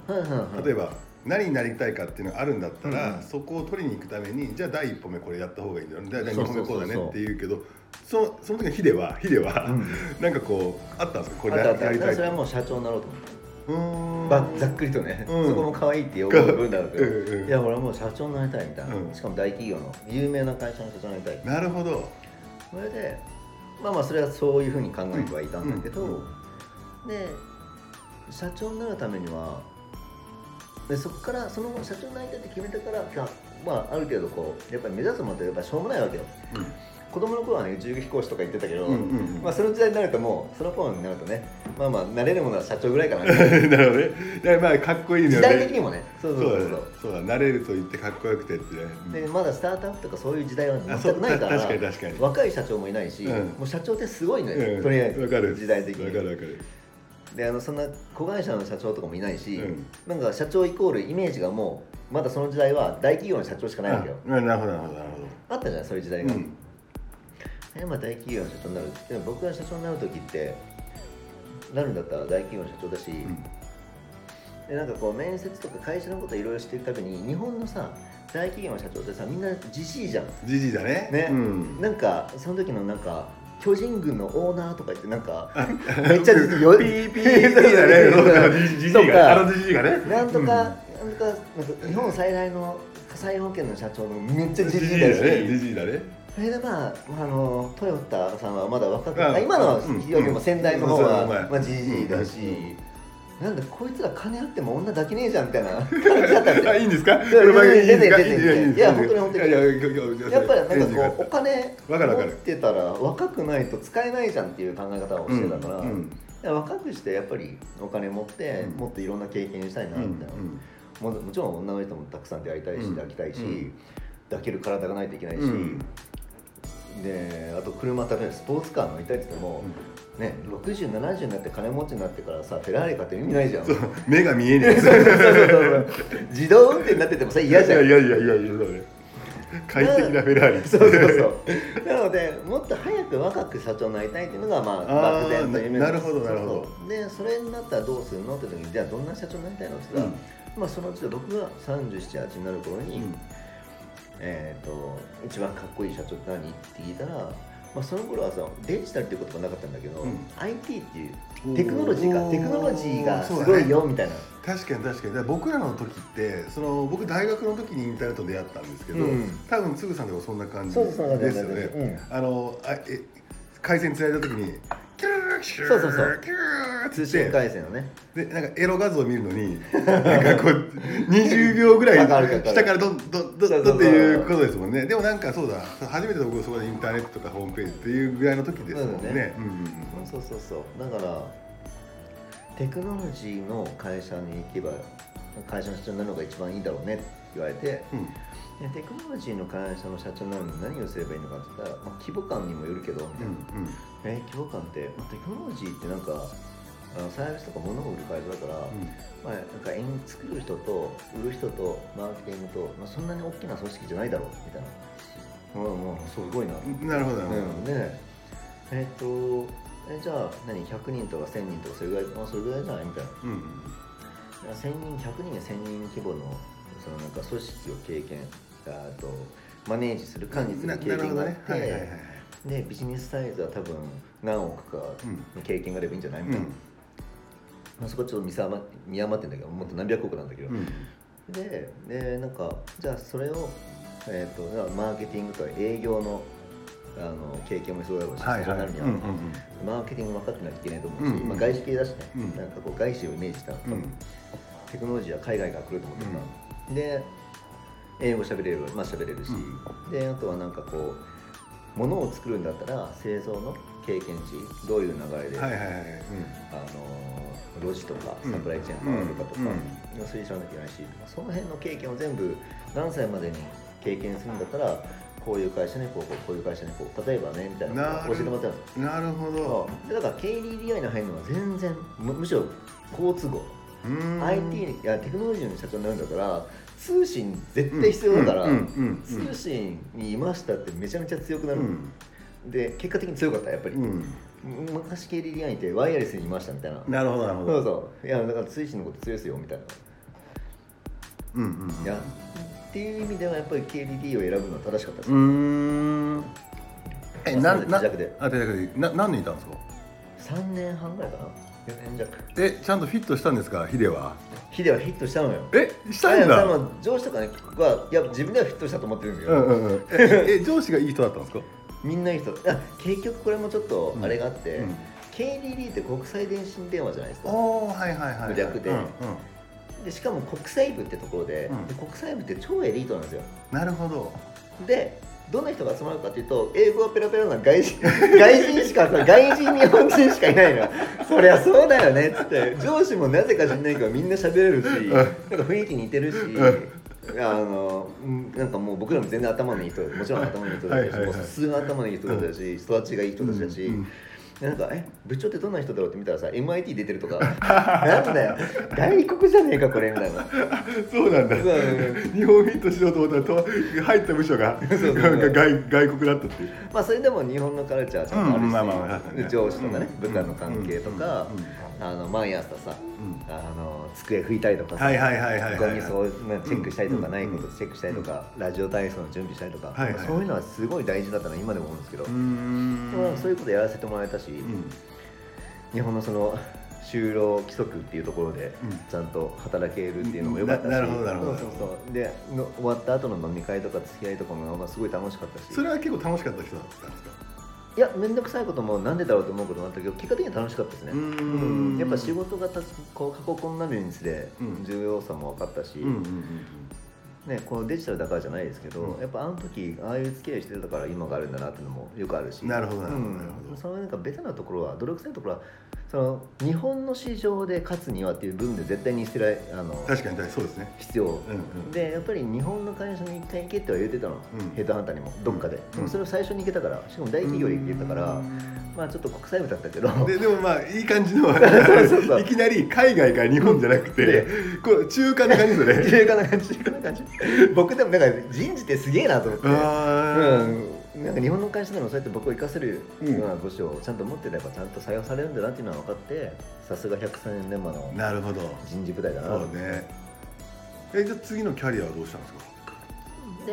例えば何になりたいかっていうのがあるんだったら、うん。そこを取りに行くためにじゃあ第一歩目これやった方がいいんだよ第二歩目こうだねって言うけどそのその時のヒデはヒデは、うん。なんかこうあったんですか？これやりたいそれはもう社長になろうと思ってばざっくりとね、うん。そこも可愛いって呼ぶ分だけど、うんうんいや俺はもう社長になりたいみたいな、うん。しかも大企業の有名な会社の社長になりたい。なるほど。それでまあまあそれはそういうふうに考えてはいたんだけど、で社長になるためにはでそこからその社長になりたいって決めてからかまあある程度こうやっぱり目指すものってやっぱしょうもないわけよ子供の頃はね宇宙飛行士とか言ってたけど、まあその時代になるともうその頃になるとねまあまあ慣れるものは社長ぐらいかな。*laughs* なるほどね。いやまあかっこいいのよ時代的にもねそうそそうう。そうだね。そうだ慣れると言ってかっこよくてってね。うんでまだスタートアップとかそういう時代は全くないから確かに確かに若い社長もいないし、うん。もう社長ってすごいのよ、うん。とりあえずわかる。時代的に。わかるわかる。であのそんな子会社の社長とかもいないし、うん。なんか社長イコールイメージがもうまだその時代は大企業の社長しかないわけよ。あなるほどなるほどなるあったじゃないそういう時代が、うんえまあ大企業の社長になるでも僕が社長になる時ってなるんだったら大企業の社長だし、でなんかこう面接とか会社のこといろいろしていくたびに日本のさ大企業の社長ってさみんなじじいじゃん。じじいだね。ね。うん。なんかその時のなんか巨人軍のオーナーとか言ってなんか *laughs* めっちゃよピーピーピー。だねそうだじじいそうか。があのじじいがね。なんとか、うん。なんとかなんか日本最大の火災保険の社長のめっちゃじじじいだし。だね。じじいだねそれでまああのトヨタさんはまだ若くああ今のうん。よりも先代の方は、まあじじいだし、うなん。だこいつら金あっても女抱けねえじゃん。みたいな感じだったん。ですよあいいん。ですかこいやれ番組いや本当に本当にいやっぱりなん。かこうお金持ってたら若くないと使えないじゃん。っていう考え方をしてたから、うん。うん。いや若くしてやっぱりお金持って、うん。もっといろん。な経験したいなみたいな、ももちろん。女の人もたくさん。出会いたいし、うん。抱きたいし、うん。抱ける体がないといけないし、うんであと車例えばスポーツカー乗りたいって言っても、ね、6070になって金持ちになってからさフェラーリ買って意味ないじゃん。そう。目が見えねえ。*laughs* そうそうそうそう。自動運転になっててもさ嫌じゃん。いやいやいやいやそうね。快適なフェラーリ。そうそうそう。なのでもっと早く若く社長になりたいっていうのがまあ漠然と夢なるほどなるほど。でそれになったらどうするの？って時にじゃあどんな社長になりたいの？って言ったら、まあそのうち僕が378になる頃に、えー、と一番かっこいい社長って何？って聞いたら、まあ、その頃はさデジタルっていう言葉なかったんだけど、うん。IT っていうテクノロジーかテクノロジーがすごいよみたいな確かに確かに。僕らの時ってその僕大学の時にインターネットで出会ったんですけど、うん。多分つぐさんとかそんな感じそうそうそうですよね、うん。あのあえ回線つないだ時にそうそうそう。通信回線のね。でなんかエロ画像を見るのになんかこう20秒ぐらい下からどんどんどんどんっていうことですもんね。でもなんかそうだ。初めて僕そこでインターネットとかホームページっていうぐらいの時ですもんね。そうだね。うんうんうん。そうそうそう。だからテクノロジーの会社に行けば会社の社長になるのが一番いいだろうねって言われてうん。でテクノロジーの会社の社長になるのに何をすればいいのかって言ったら、まあ、規模感にもよるけどみたいな、うんえ規模感って、まあ、テクノロジーってなんかあのサービスとか物を売る会社だから、まあ、なんか円作る人と売る人とマーケティングと、まあ、そんなに大きな組織じゃないだろうみたいな。もうもうすごいな、うんなるほどなるほど、うん、でえっ、とえじゃあ何100人とか1000人とかそれぐらい、まあ、それぐらいじゃない？みたいな。うん。1000人100人や1000人規模のそのなんか組織を経験あとマネージする管理するな経験があっなるほどね。はいはいはいてでビジネスサイズは多分何億かの経験があればいいんじゃないみたいな、まあ、そこちょっと見せ余見余ってんだけどもっと何百億なんだけど、うん。ででなんかじゃあそれを、えー、とマーケティングとか営業のあの経験も必要だろうし、はいはい。なるには、うんうんマーケティング分かってなきゃいけないと思う。し、うんまあ、外資系だしね、うん。なんかこう外資をイメージした、うん。テクノロジーは海外から来ると思ってた、で英語喋れるまあ喋れるし、であとはなんかこう物を作るんだったら製造の経験値どういう流れで、はいはいはいはい。あのロジとかうん。サプライチェーン変わるかとか、うん。推理しなきゃいけないしその辺の経験を全部何歳までに経験するんだったらこういう会社に行こうこういう会社に行こう例えばねみたいな教えてもらったんですうんなるほど。でだから KDDI に入るのは全然むむしろ好都合。IT いやテクノロジーの社長になるんだから通信絶対必要だから、通信にいましたってめちゃめちゃ強くなる、うん。で結果的に強かったやっぱり、うん。昔 KDDI ってワイヤレスにいましたみたいな。なるほどなるほど。そうそう。いやだから通信のこと強いですよみたいな。うんうんうん。いやっていう意味ではやっぱり KDD を選ぶのは正しかったです、うーん。えななであ手弱で。な何年いたんですか？3年半ぐらいかな。4年弱。えちゃんとフィットしたんですかヒデは？ヒデはヒットしたのよ。えしたんだ。上司とかねはいや自分ではフィットしたと思ってるんだけど、うんうんうん。ええ上司がいい人だったんですか？みんないい人。あ結局これもちょっとあれがあって、うん。KDD って国際電信電話じゃないですか。おおはいはいはい略で。うんうん。でしかも国際部ってところで,、うん。で国際部って超エリートなんですよ。なるほど。でどんな人が集まるかっていうと英語がペラペラな外人 *laughs* 外人しか外人日本人しかいないのそりゃそうだよねっつって。上司もなぜか知んないけどみんな喋れるしなんか雰囲気似てるしあのうんなんかもう僕らも全然頭のいい人もちろん頭のいい人だしはいはいはいもうすぐ頭のいい人だったし育ちがいい人たちだし、うん。うん。でなんか「え部長ってどんな人だろう?」って見たらさ MIT 出てるとか。*laughs* なんだよ。外国じゃねえかこれみたいな。*laughs* そうなんだ。日本フィットしようと思ったらと入った部署がそうなんか外外国だったっていう。まあそれでも日本のカルチャーちゃんとあるし、うんまあまあね。上司とかね、うん部下の関係とか、あの毎朝さ、うん。あの机拭いたりとかさ、はいはいはいはいはいゴミそうなチェックしたりとか、うんないことチェックしたりとか、ラジオ体操の準備したりとか、そういうのはすごい大事だったのは今でも思うんですけど、うーん。でもそういうことやらせてもらえたし、うん日本のその就労規則っていうところでうん。ちゃんと働けるっていうのも良かったし、ななるほどなるほど。そうそう。での終わった後の飲み会とか付き合いとかもまあすごい楽しかったし。それは結構楽しかった人だったんですか？いや面倒くさいこともなんでだろうと思うこともあったけど結果的には楽しかったですね。うーん。やっぱ仕事がたこう過酷になるにつれうん。重要さも分かったし、うんうんうんね、このデジタルだからじゃないですけど、うん。やっぱあの時ああいう付き合いしてたから今があるんだなっていうのもよくあるし。なるほどなるほどうんなるほど。そのなんかベタなところは泥臭いところはその日本の市場で勝つにはっていう部分で絶対に捨てられあの確かにそうですね。必要、うんうん。でやっぱり日本の会社に一回行けっては言ってたの、うん。ヘッドハンターにもどっかで、うんでもそれを最初に行けたからしかも大企業で行けたから、まあちょっと国際部だったけど。ででもまあいい感じの *laughs* *laughs* いきなり海外から日本じゃなくてこう中間な感じですね中華な感じ。中華な感じ。僕でもなんか人事ってすげえなと思ってなんか日本の会社でもそうやって僕を生かせるようん。うな部署をちゃんと持ってればちゃんと採用されるんだなっていうのは分かってさすが103年目のなるほど。人事部隊だな。そうね。えじゃあ次のキャリアはどうしたんですか？で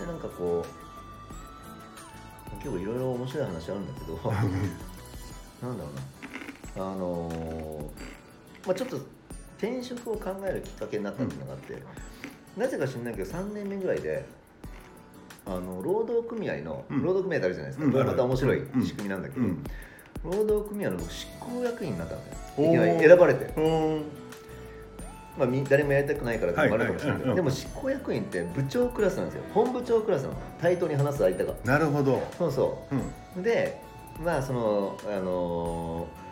でなんかこう結構いろいろ面白い話あるんだけど *laughs* なんだろうな。あのーまあちょっと転職を考えるきっかけになったっていうのがあって、なぜか知らないけど3年目ぐらいであの労働組合の、うん。労働組合ってあるじゃないですか、うん。これまた面白いうん。仕組みなんだけど、うん。労働組合の僕執行役員になったんだよ。おー。いきなり選ばれて、うんまあ、み誰もやりたくないからるかもしれない。でも執行役員って部長クラスなんですよ。本部長クラスなの対等に話す相手が。なるほど。そうそう。でまあそのあのー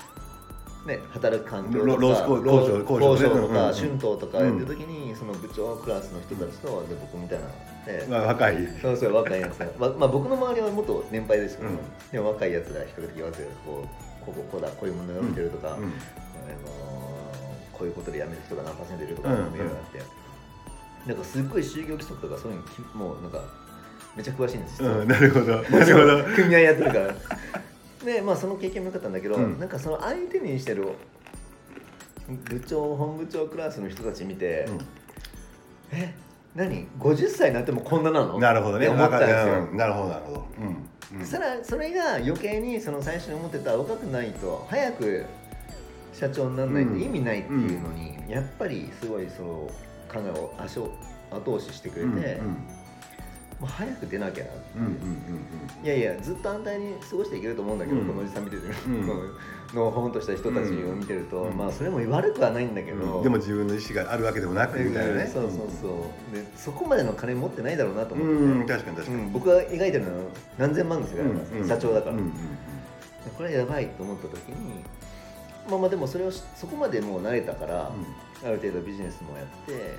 ね、働く環境とか労労使交渉とか春闘とかやってる時に、その部長クラスの人たちとで僕みたいなで、まあ若い。そうそう若いやつ。が、ままあ、僕の周りはもっと年配ですけど、うん。でも若いやつが比較的言わせるこうこここうだこういうものが見てるとか、うん。あのこういうことで辞める人が何パーセントいるとかうん。いろいろあって、なんかすっごい就業規則とかそういうのきもうなんかめっちゃ詳しいんですよ、うんなるほど。なるほど。*laughs* 組合やってるから。でまあその経験も良かったんだけど、うん。なんかその相手にしてる部長本部長クラスの人たち見て、え？何？50歳になってもこんななの？なるほどね。思ったんですよ、うん。なるほどなるほど。うんうん。それそれが余計にその最初に思ってた若くないと早く社長にならないと意味ないっていうのに、やっぱりすごいその考えを足を後押ししてくれて、うんうん。もう早く出なきゃなってう。んうんいやいやずっと安泰に過ごしていけると思うんだけど、うん。このおじさん見てて、ん *laughs* のほほんとした人たちを見てると、うん。まあそれも悪くはないんだけど、うん。でも自分の意思があるわけでもなくみたいなね。そうそうそうでそこまでの金持ってないだろうなとう思って、ん確かに確かに。うん僕が描いてるのは何千万ですよ、うん社長だから、うんうんこれやばいと思った時にまあまあでもそれをしそこまでもう慣れたから、ある程度ビジネスもやって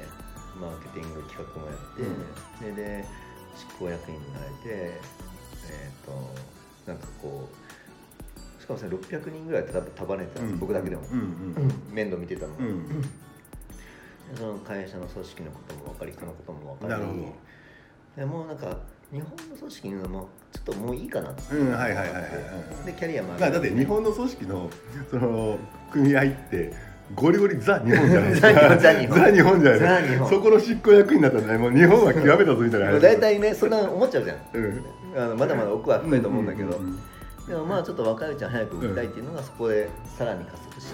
マーケティング企画もやって、でで執行役員になれてえっ、となんかこうしかもそれ600人ぐらい束束ねてたんです、僕だけでも、うんうん。面倒見てたの、うんうん。でその会社の組織のことも分かり人のことも分かり。なるほど。でもうなんか日本の組織にのもちょっともういいかなってうんはいはいはいはいでキャリアもだって日本の組織のその組合ってゴリゴリザ日本じゃないですか。ザ日本ザ日本。じゃないですか。ザ日本。そこの執行役になったらねもう日本は極めたぞみたいな話。大体ねそんな思っちゃうじゃん。うん。あのまだまだ奥は深いと思うんだけど、うんうんでもまあちょっと若いうちは早く売りたいっていうのがそこでさらに加速し、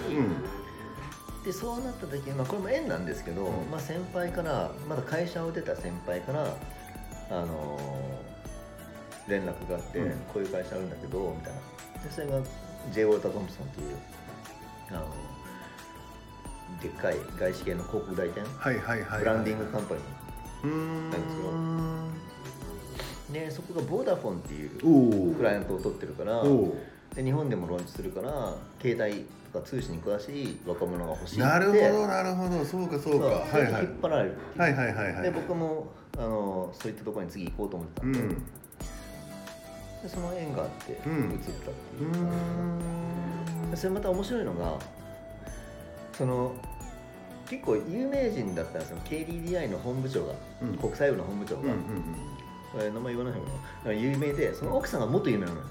でそうなった時に、まあ、これも縁なんですけど、うん。まあ、先輩からまだ会社を出た先輩から、あのー連絡があって、うん。こういう会社あるんだけどみたいな。でそれが J. ウォーター・トンプソンというあのでっかい外資系の広告代理店？はいはいはいはい。ブランディングカンパニうーんなんですよーでそこがボーダフォンっていうクライアントを取ってるからで日本でもローンチするから携帯とか通信に詳しい若者が欲しいって。なるほどなるほど。そうかそうか。はいはい。引っ張られるはいはいはいはい。で僕もあのそういったところに次行こうと思ってたで,、うん。んでその縁があって移ったうんっていう。か、んでそれまた面白いのがその結構有名人だったんですよ。KDDI の本部長が、うん。国際部の本部長が、うんうんこれ名前言わない方がいい有名でその奥さんがもっと有名なのよ。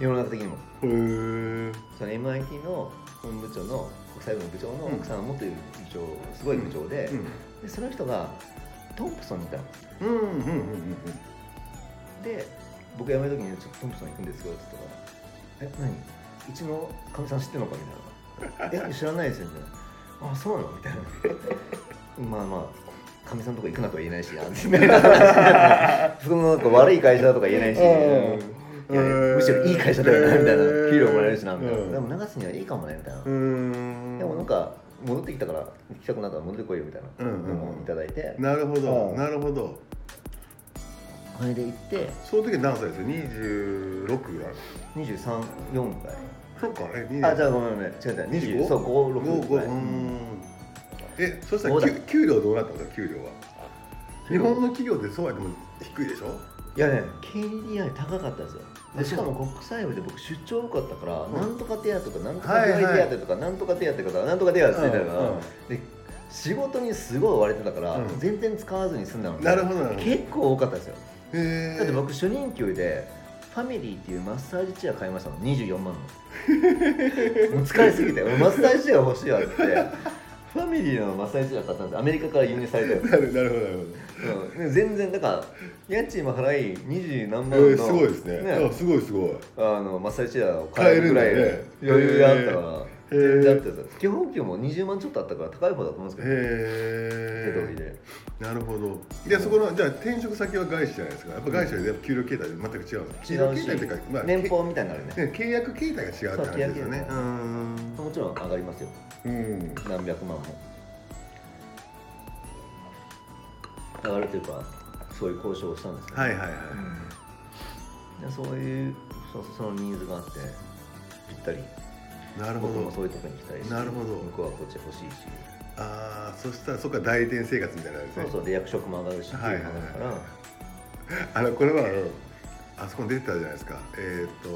世の中的にも。うんへえその MIT の本部長の国際部の部長の奥さんが元部長すごい部長で,、うんでその人がトンプソンにいたのうんうんうんうん。で僕辞める時に「ちょっとトンプソン行くんですよ」って言ったから「え何？うちのかみさん知ってんのか?」みたいな「え知らないですよ」みたいな「あそうなの?」みたいな。*laughs* まあまあかみさんとこ行くなとは言えないし *laughs* そのなんか悪い会社だとか言えないし、うん。いやむしろいい会社だよなみたいなうん。給料もらえるしなみたいな、うん。でも長瀬にはいいかもねみたいな、でもなんか戻ってきたから行きたくなったら戻ってこいよみたいな。のもいただいて、なるほどうん。なるほど。それで行ってその時何歳ですよ26が234ぐらい。そっかえあじゃあごめんごめん違う違う20そう56ぐらい、うーんえそしたら給給料どうなったんですか給料。は日本の企業ってそうはでも低いでしょ？いやね KDDI 高かったんですよ。でしかも国際部で僕出張多かったから、ん。なんとか手当とかなんとか手当とか、なんとか手当とかなんとか手当って言ってたから、うんうんで仕事にすごい追われてたから、うん。全然使わずに済んだの。でなるほど。結構多かったですよ。だって僕初任給でファミリーっていうマッサージチェア買いましたの24万の。*laughs* もう使いすぎて俺マッサージチェア欲しいわってファミリーのマッサージチェア買ったんです。アメリカから輸入されたやつ。*laughs* なる *laughs* なるほどなるほど。うん、全然だから家賃も払い二十何万の、えー、すごいですね。あすごいすごい。あのマッサージチェアを買えるぐらい余裕があったから全然あったやつ基本給も20万ちょっとあったから高い方だと思うんですけど。手取りへで。えなるほど。でそこのじゃあ転職先は外資じゃないですか。やっぱ外資はやっぱ給料形態で全く違うんですか給料形態っていうか、まあ、年俸みたいになるね。ね契約形態が違うって話ですよね。そう契約形態。もちろん上がりますよ。うん。うん何百万も。上がるというかそういう交渉をしたんですけど、はいはいはい。でそういうそうそのニーズがあってぴったり。なるほど。僕もそういうとこに行きたいしなるほど。向こうはこっち欲しいし。ああそしたらそっか代理店生活みたいなのですねそうそうで役職も上がるしっていうのがあるから、はいあのこれはあそこに出てたじゃないですか。えっ、と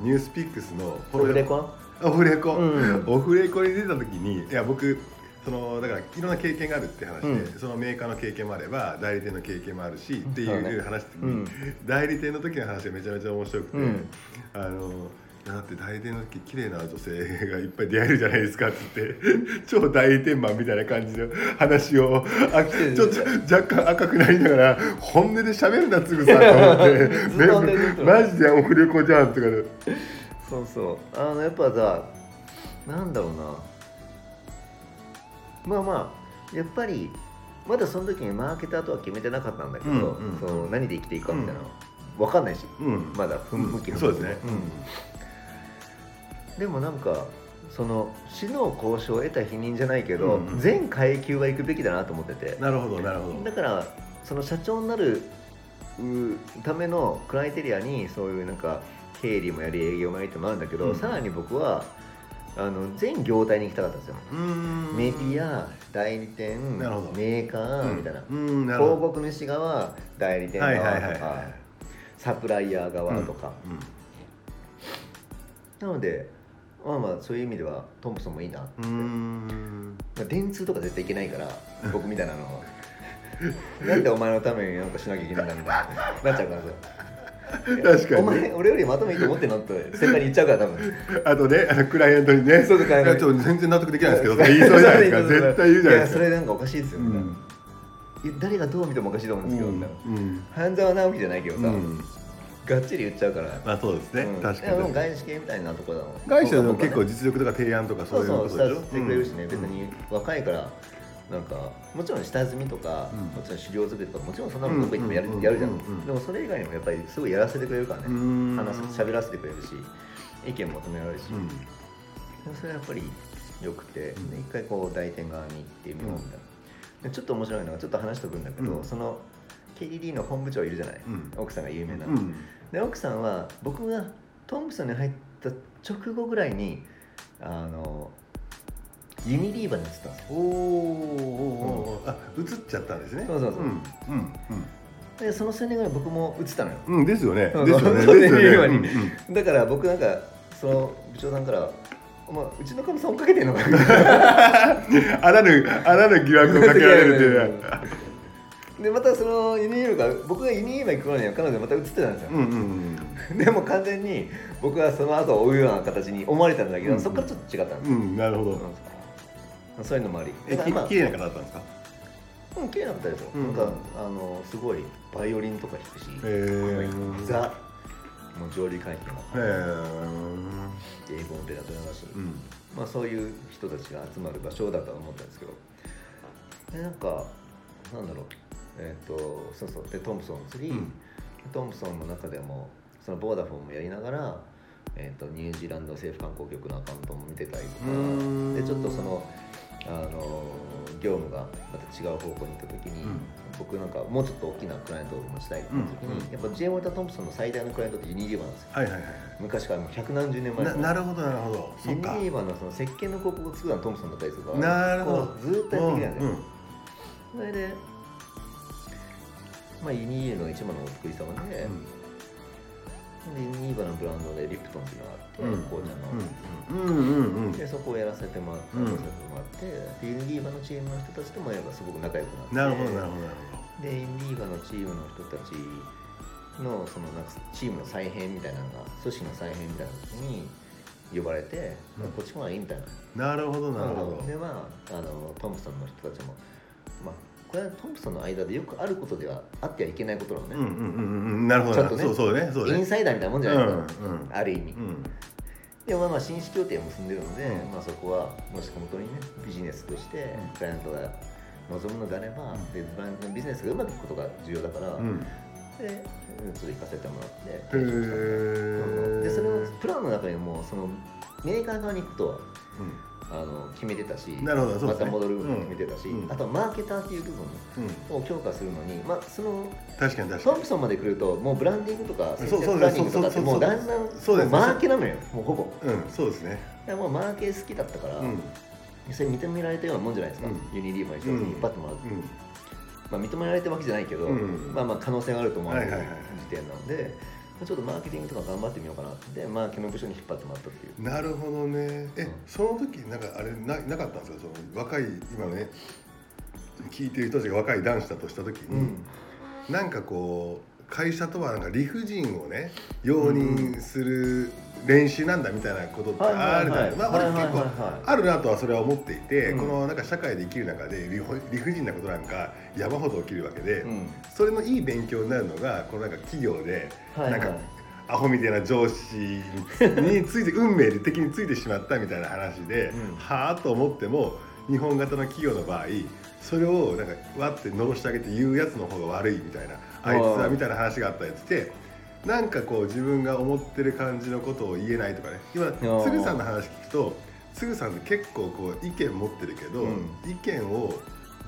ニュースピックスのオフレコオフレコ、うん。オフレコに出た時にいや僕そのだからいろんな経験があるって話で、うん。そのメーカーの経験もあれば代理店の経験もあるしっていそう話して、うん。代理店の時の話がめちゃめちゃ面白くて、うん。あのだって代理店の時綺麗な女性がいっぱい出会えるじゃないですかっつって *laughs* 超代理店マンみたいな感じの話をあちょっと若干赤くなりながら本音で喋るなつぐさんと思って。*laughs* *laughs* マジでオフレコじゃんとかでそうそう。あのやっぱさなんだろうな。まあまあやっぱりまだその時にマーケターとは決めてなかったんだけど、うんうんその何で生きていくかみたいなの分かんないし、うん。まだ不向き不向きそうですね、でもなんかその死の交渉を得た否認じゃないけど、うんうん。全階級は行くべきだなと思ってて。なるほどなるほど。だからその社長になるうためのクライテリアにそういうなんか経理もやり営業もやりってもあるんだけど、うん。さらに僕はあの全業態に行きたかったんですよ、メディア代理店メーカーみたいな、広告主側代理店側とか、サプライヤー側とか、うん。なのでまあまあそういう意味ではトンプソンもいいな、うーん。まあ、電通とか絶対いけないから僕みたいなのは。*laughs* なんでお前のためになんかしなきゃいけないんだみたいな。なっちゃうからさ確かにね。お前俺よりまとめいいと思ってんのって先輩に言っちゃうから多分。あとねあのクライアントにね。そうちょっと全然納得できないですけど言いそうじゃないですか。絶対言うじゃないですか。やそれなんかおかしいですよ、誰がどう見てもおかしいと思うんですけど、うん。半沢直樹じゃないけどさ、うん。がっちり言っちゃうから、まあそうですね、うん。確かいやもうに外資系みたいなところだもん。外資は結構実力とか提案とかそそうういうことでしょそう下積してくれるしね、うん別に若いからなんかもちろん下積みとか、うん。もちろん資料作りとかもちろんそんなのどこ行ってもやる,、うんやるじゃん、うんうんでもそれ以外にもやっぱりすごいやらせてくれるからね、うん。話す喋らせてくれるし意見求められるし、うん。それはやっぱりよくて、うん。で一回こう代店側に行ってみようみたいな、でちょっと面白いのがちょっと話しとくんだけど、うん。その KDD の本部長いるじゃない、うん。奥さんが有名な、うん。で奥さんは僕がトンプソンに入った直後ぐらいにあのユニリーバーに移ったんですよ。おーおーおー。あ映っちゃったんですね。そうそうそう。うんうんでその数年ぐらい僕も移ったのよ。うん、うん、ですよね。ですよね。*laughs* よねだから僕なんかその部長さんから「お前うちのかみさん追っかけてんのか? *laughs*」あらぬあらぬ疑惑をかけられるっていう。ね *laughs* でまたそのユニリーバーが僕がユニリーバー行く頃には彼女また移ってたんですよ、うんうんでも完全に僕はその後追うような形に思われたんだけど、うんそこからちょっと違ったんですよ、うんうんなるほど。うんそういうのもあり。えき綺麗な方だったんですか？うん、綺麗な方ですよ、うん。なんかあのすごいバイオリンとか弾くし、へー。ザもう上流階級の。へえ英語もペラペラだし、うん。まあ、そういう人たちが集まる場所だとは思ったんですけど。でなんかなんだろう。えっ、とそうそう。でトンプソン釣り、うん。トンプソンの中でもそのボーダフォンもやりながら、えー、とニュージーランド政府観光局のアカウントも見てたりとか。でちょっとそのあの業務がまた違う方向に行った時に、うん。僕なんかもうちょっと大きなクライアントを持ちたいって言った時に、うん。うんやっぱ J. ウォルター・トンプソンの最大のクライアントってユニリーバーなんですよ。はいはいはい昔からもう百何十年前ななるほどなるほど。そユニリーバーのその石鹸の広告を作るのはトンプソンだったりとかなるほど。ずーっとやってきたんですよ、うんそれで、まあ、ユニリーバーの一番のお得意様で、うん。でユニーバーのブランドでリプトンっていうのがあうん。の、うんうんうんでそこをやらせてもらって、うん。やらせてもらってでユニリーバーのチームの人たちともやっぱすごく仲良くなって。なるほどなるほどでユニリーバーのチームの人たちのそのなんかチームの再編みたいなのが組織の再編みたいな時に呼ばれて、うん。こっち来ない？いみたいな。なるほどなるほど。でまああのトムプソンの人たちもトムプソンの間でよくあることではあってはいけないことなのね、うんうんうんうんなるほどちょっとねそうそうねそうね。インサイダーみたいなもんじゃないか、うんうん。ある意味、うん。でもまあまあ紳士協定を結んでるので、うん。まあ、そこはもし本当にねビジネスとしてうん。クライアントが望むのであれば、うん。でビジネスがうまくいくことが重要だから、うん。でうんちょっと行かせてもらってでそれをプランの中にもそのメーカー側に行くとうあの決めてたしね。また戻るのも決めてたし、うん。うんあとはマーケターっていう部分んうん。を強化するのに、まあ、その確かに確かに。トンプソンまで来るともうブランディングとかそうそランニングとかってもうだんだんマーケなのよもうほぼ。うんそうですね。でもうマーケ好きだったから、うん。それ認められたようなもんじゃないですか、うん。ユニリーバーに人に引っ張ってもらう、う。ん。まあ、認められてるわけじゃないけど、うん。まあまあ可能性があると思うはいはいはい時点なので、まあちょっとマーケティングとか頑張ってみようかなってマーケの部署に引っ張ってもらったっていう。なるほどね。え、うん。その時なんかあれななかったんですか？その若い今ね聞いてる人たちが若い男子だとした時に、なんかこう会社とはなんか理不尽をね容認する練習なんだみたいなことってあるじゃない。まあ俺結構あるなとはそれは思っていて、うん。このなんか社会で生きる中で理不尽なことなんか山ほど起きるわけで、うん。それのいい勉強になるのがこのなんか企業でなんかアホみたいな上司について運命で敵についてしまったみたいな話で、うん。はあと思っても日本型の企業の場合それをなんかわってのろしてあげて言うやつの方が悪いみたいなあいつはみたいな話があったやつでなんかこう自分が思ってる感じのことを言えないとかね。今ー。つぐさんの話聞くとつぐさんって結構こう意見持ってるけど、うん。意見を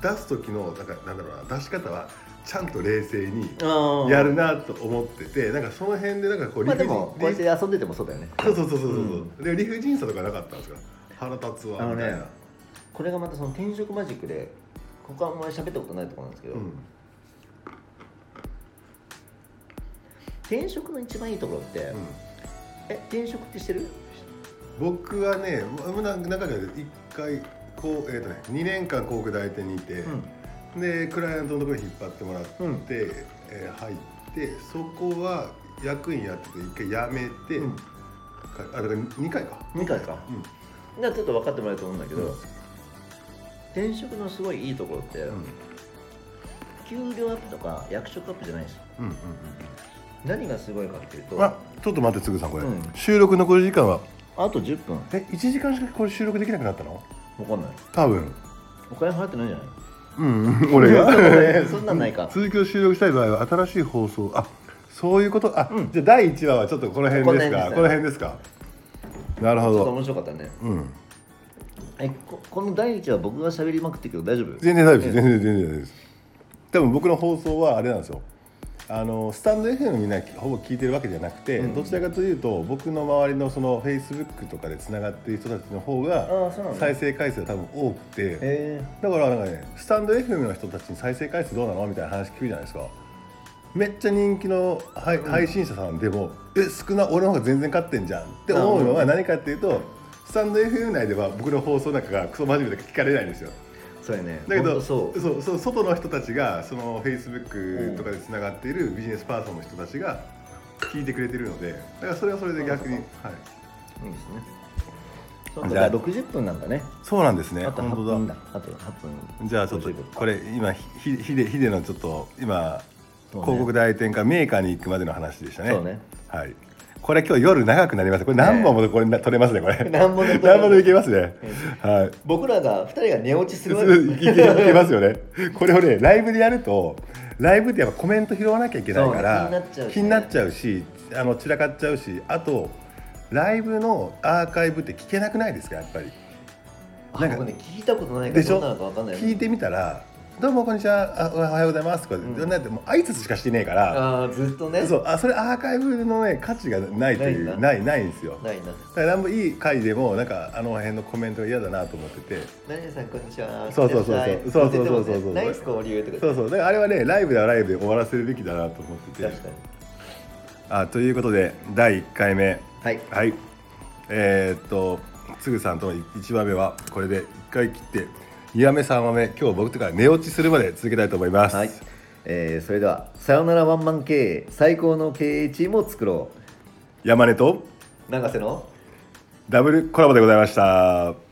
出す時のなんかなんだろうな出し方はちゃんと冷静にあやるなと思っててなんかその辺でなんかこうまあで理不もこうやって理遊んでてもそうだよね。そうそうそうそうそう、うん。で理不尽さとかなかったんですか腹立つわみたいな、これがまたその転職マジックでここはあんまり喋ったことないところなんですけど、うん転職の一番いいところって、うん。え転職ってしてる？僕はねもうな中で一回こうえっ、とね2年間広告代理店にいて、でクライアントのところに引っ張ってもらって、うん。えー入ってそこは役員やってて一回辞めて、うん。かあだから2回か。2回か。うん。じゃあちょっと分かってもらえると思うんだけど、うん。転職のすごいいいところって、うん。給料アップとか役職アップじゃないですよ。うんうん何がすごいかっていうとうんあちょっと待ってつぐさんこれ、うん。収録残り時間は？あと10分。え1時間しかこれ収録できなくなったの？分かんない。多分。お金払ってないんじゃない。うんうん *laughs* 俺が？*laughs* そんなんないか。続きを収録したい場合は新しい放送あそういうこと？あ、うん。じゃあ第1話はちょっとこの辺ですか？ここのの辺ですか？なるほど。ちょっと面白かったね。うん。えここの第一話僕が喋りまくってるけど大丈夫？全然大丈夫です。え全然全然大丈夫です。多分僕の放送はあれなんですよあのスタンド FM みんなほぼ聞いてるわけじゃなくて、うん。どちらかというと僕の周りのその Facebook とかでつながっている人たちの方がああそうなの？再生回数が多分多くてえ。だからなんかねスタンド FM の人たちに再生回数どうなの？みたいな話聞くじゃないですか。めっちゃ人気の配配信者さんでも、え少な俺の方が全然勝ってんじゃんって思うのは何かっていうとスタンド FM 内では僕の放送なんかがクソ真面目で聞かれないんですよ。ー、そうやね。だけどそう。そうそう外の人たちがその Facebook とかでつながっているビジネスパーソンの人たちが聞いてくれてるのでだからそれはそれで逆に、はい、いいですね。じゃあじゃあ60分なんだね。そうなんですね。あと8本当分だ。だ。あと8分。じゃあちょっと50分これ今ひヒデヒデのちょっと今広告代理店からメーカーに行くまでの話でしたね。そうね。はいこれ今日夜長くなります。これ何本もこれな取れますねこれ。何本で撮れます。何本でいけますね。はい。僕らが2人が寝落ちするわけいけいけますよね。これをねライブでやるとライブってやっぱコメント拾わなきゃいけないから気になっちゃうしあの散らかっちゃうしあとライブのアーカイブって聞けなくないですかやっぱり。なんかね聞いたことないからでしょ？どうなのか分かんない聞いてみたら「どうもこんにちは。あおはようございます」とか、んなんてもう挨拶しかしてねえから。ああずっとね。そうあそれアーカイブのね価値がないというないんないないんですよ。ないな。だからなんもいい回でもなんかあの辺のコメントが嫌だなと思ってて。何々さんこんにちは。そうそうそうそう。そうそうそうそう。ずっとねナイス交流とか。そうそう。だからあれはねライブではライブで終わらせるべきだなと思ってて。確かに。あということで第1回目。はい。はい。えーっとつぐさんとの1話目はこれで1回切って2話目3話目今日僕とか寝落ちするまで続けたいと思います、はい、えー、それではさよならワンマン経営最高の経営チームを作ろ山根とう永瀬のダブルコラボでございました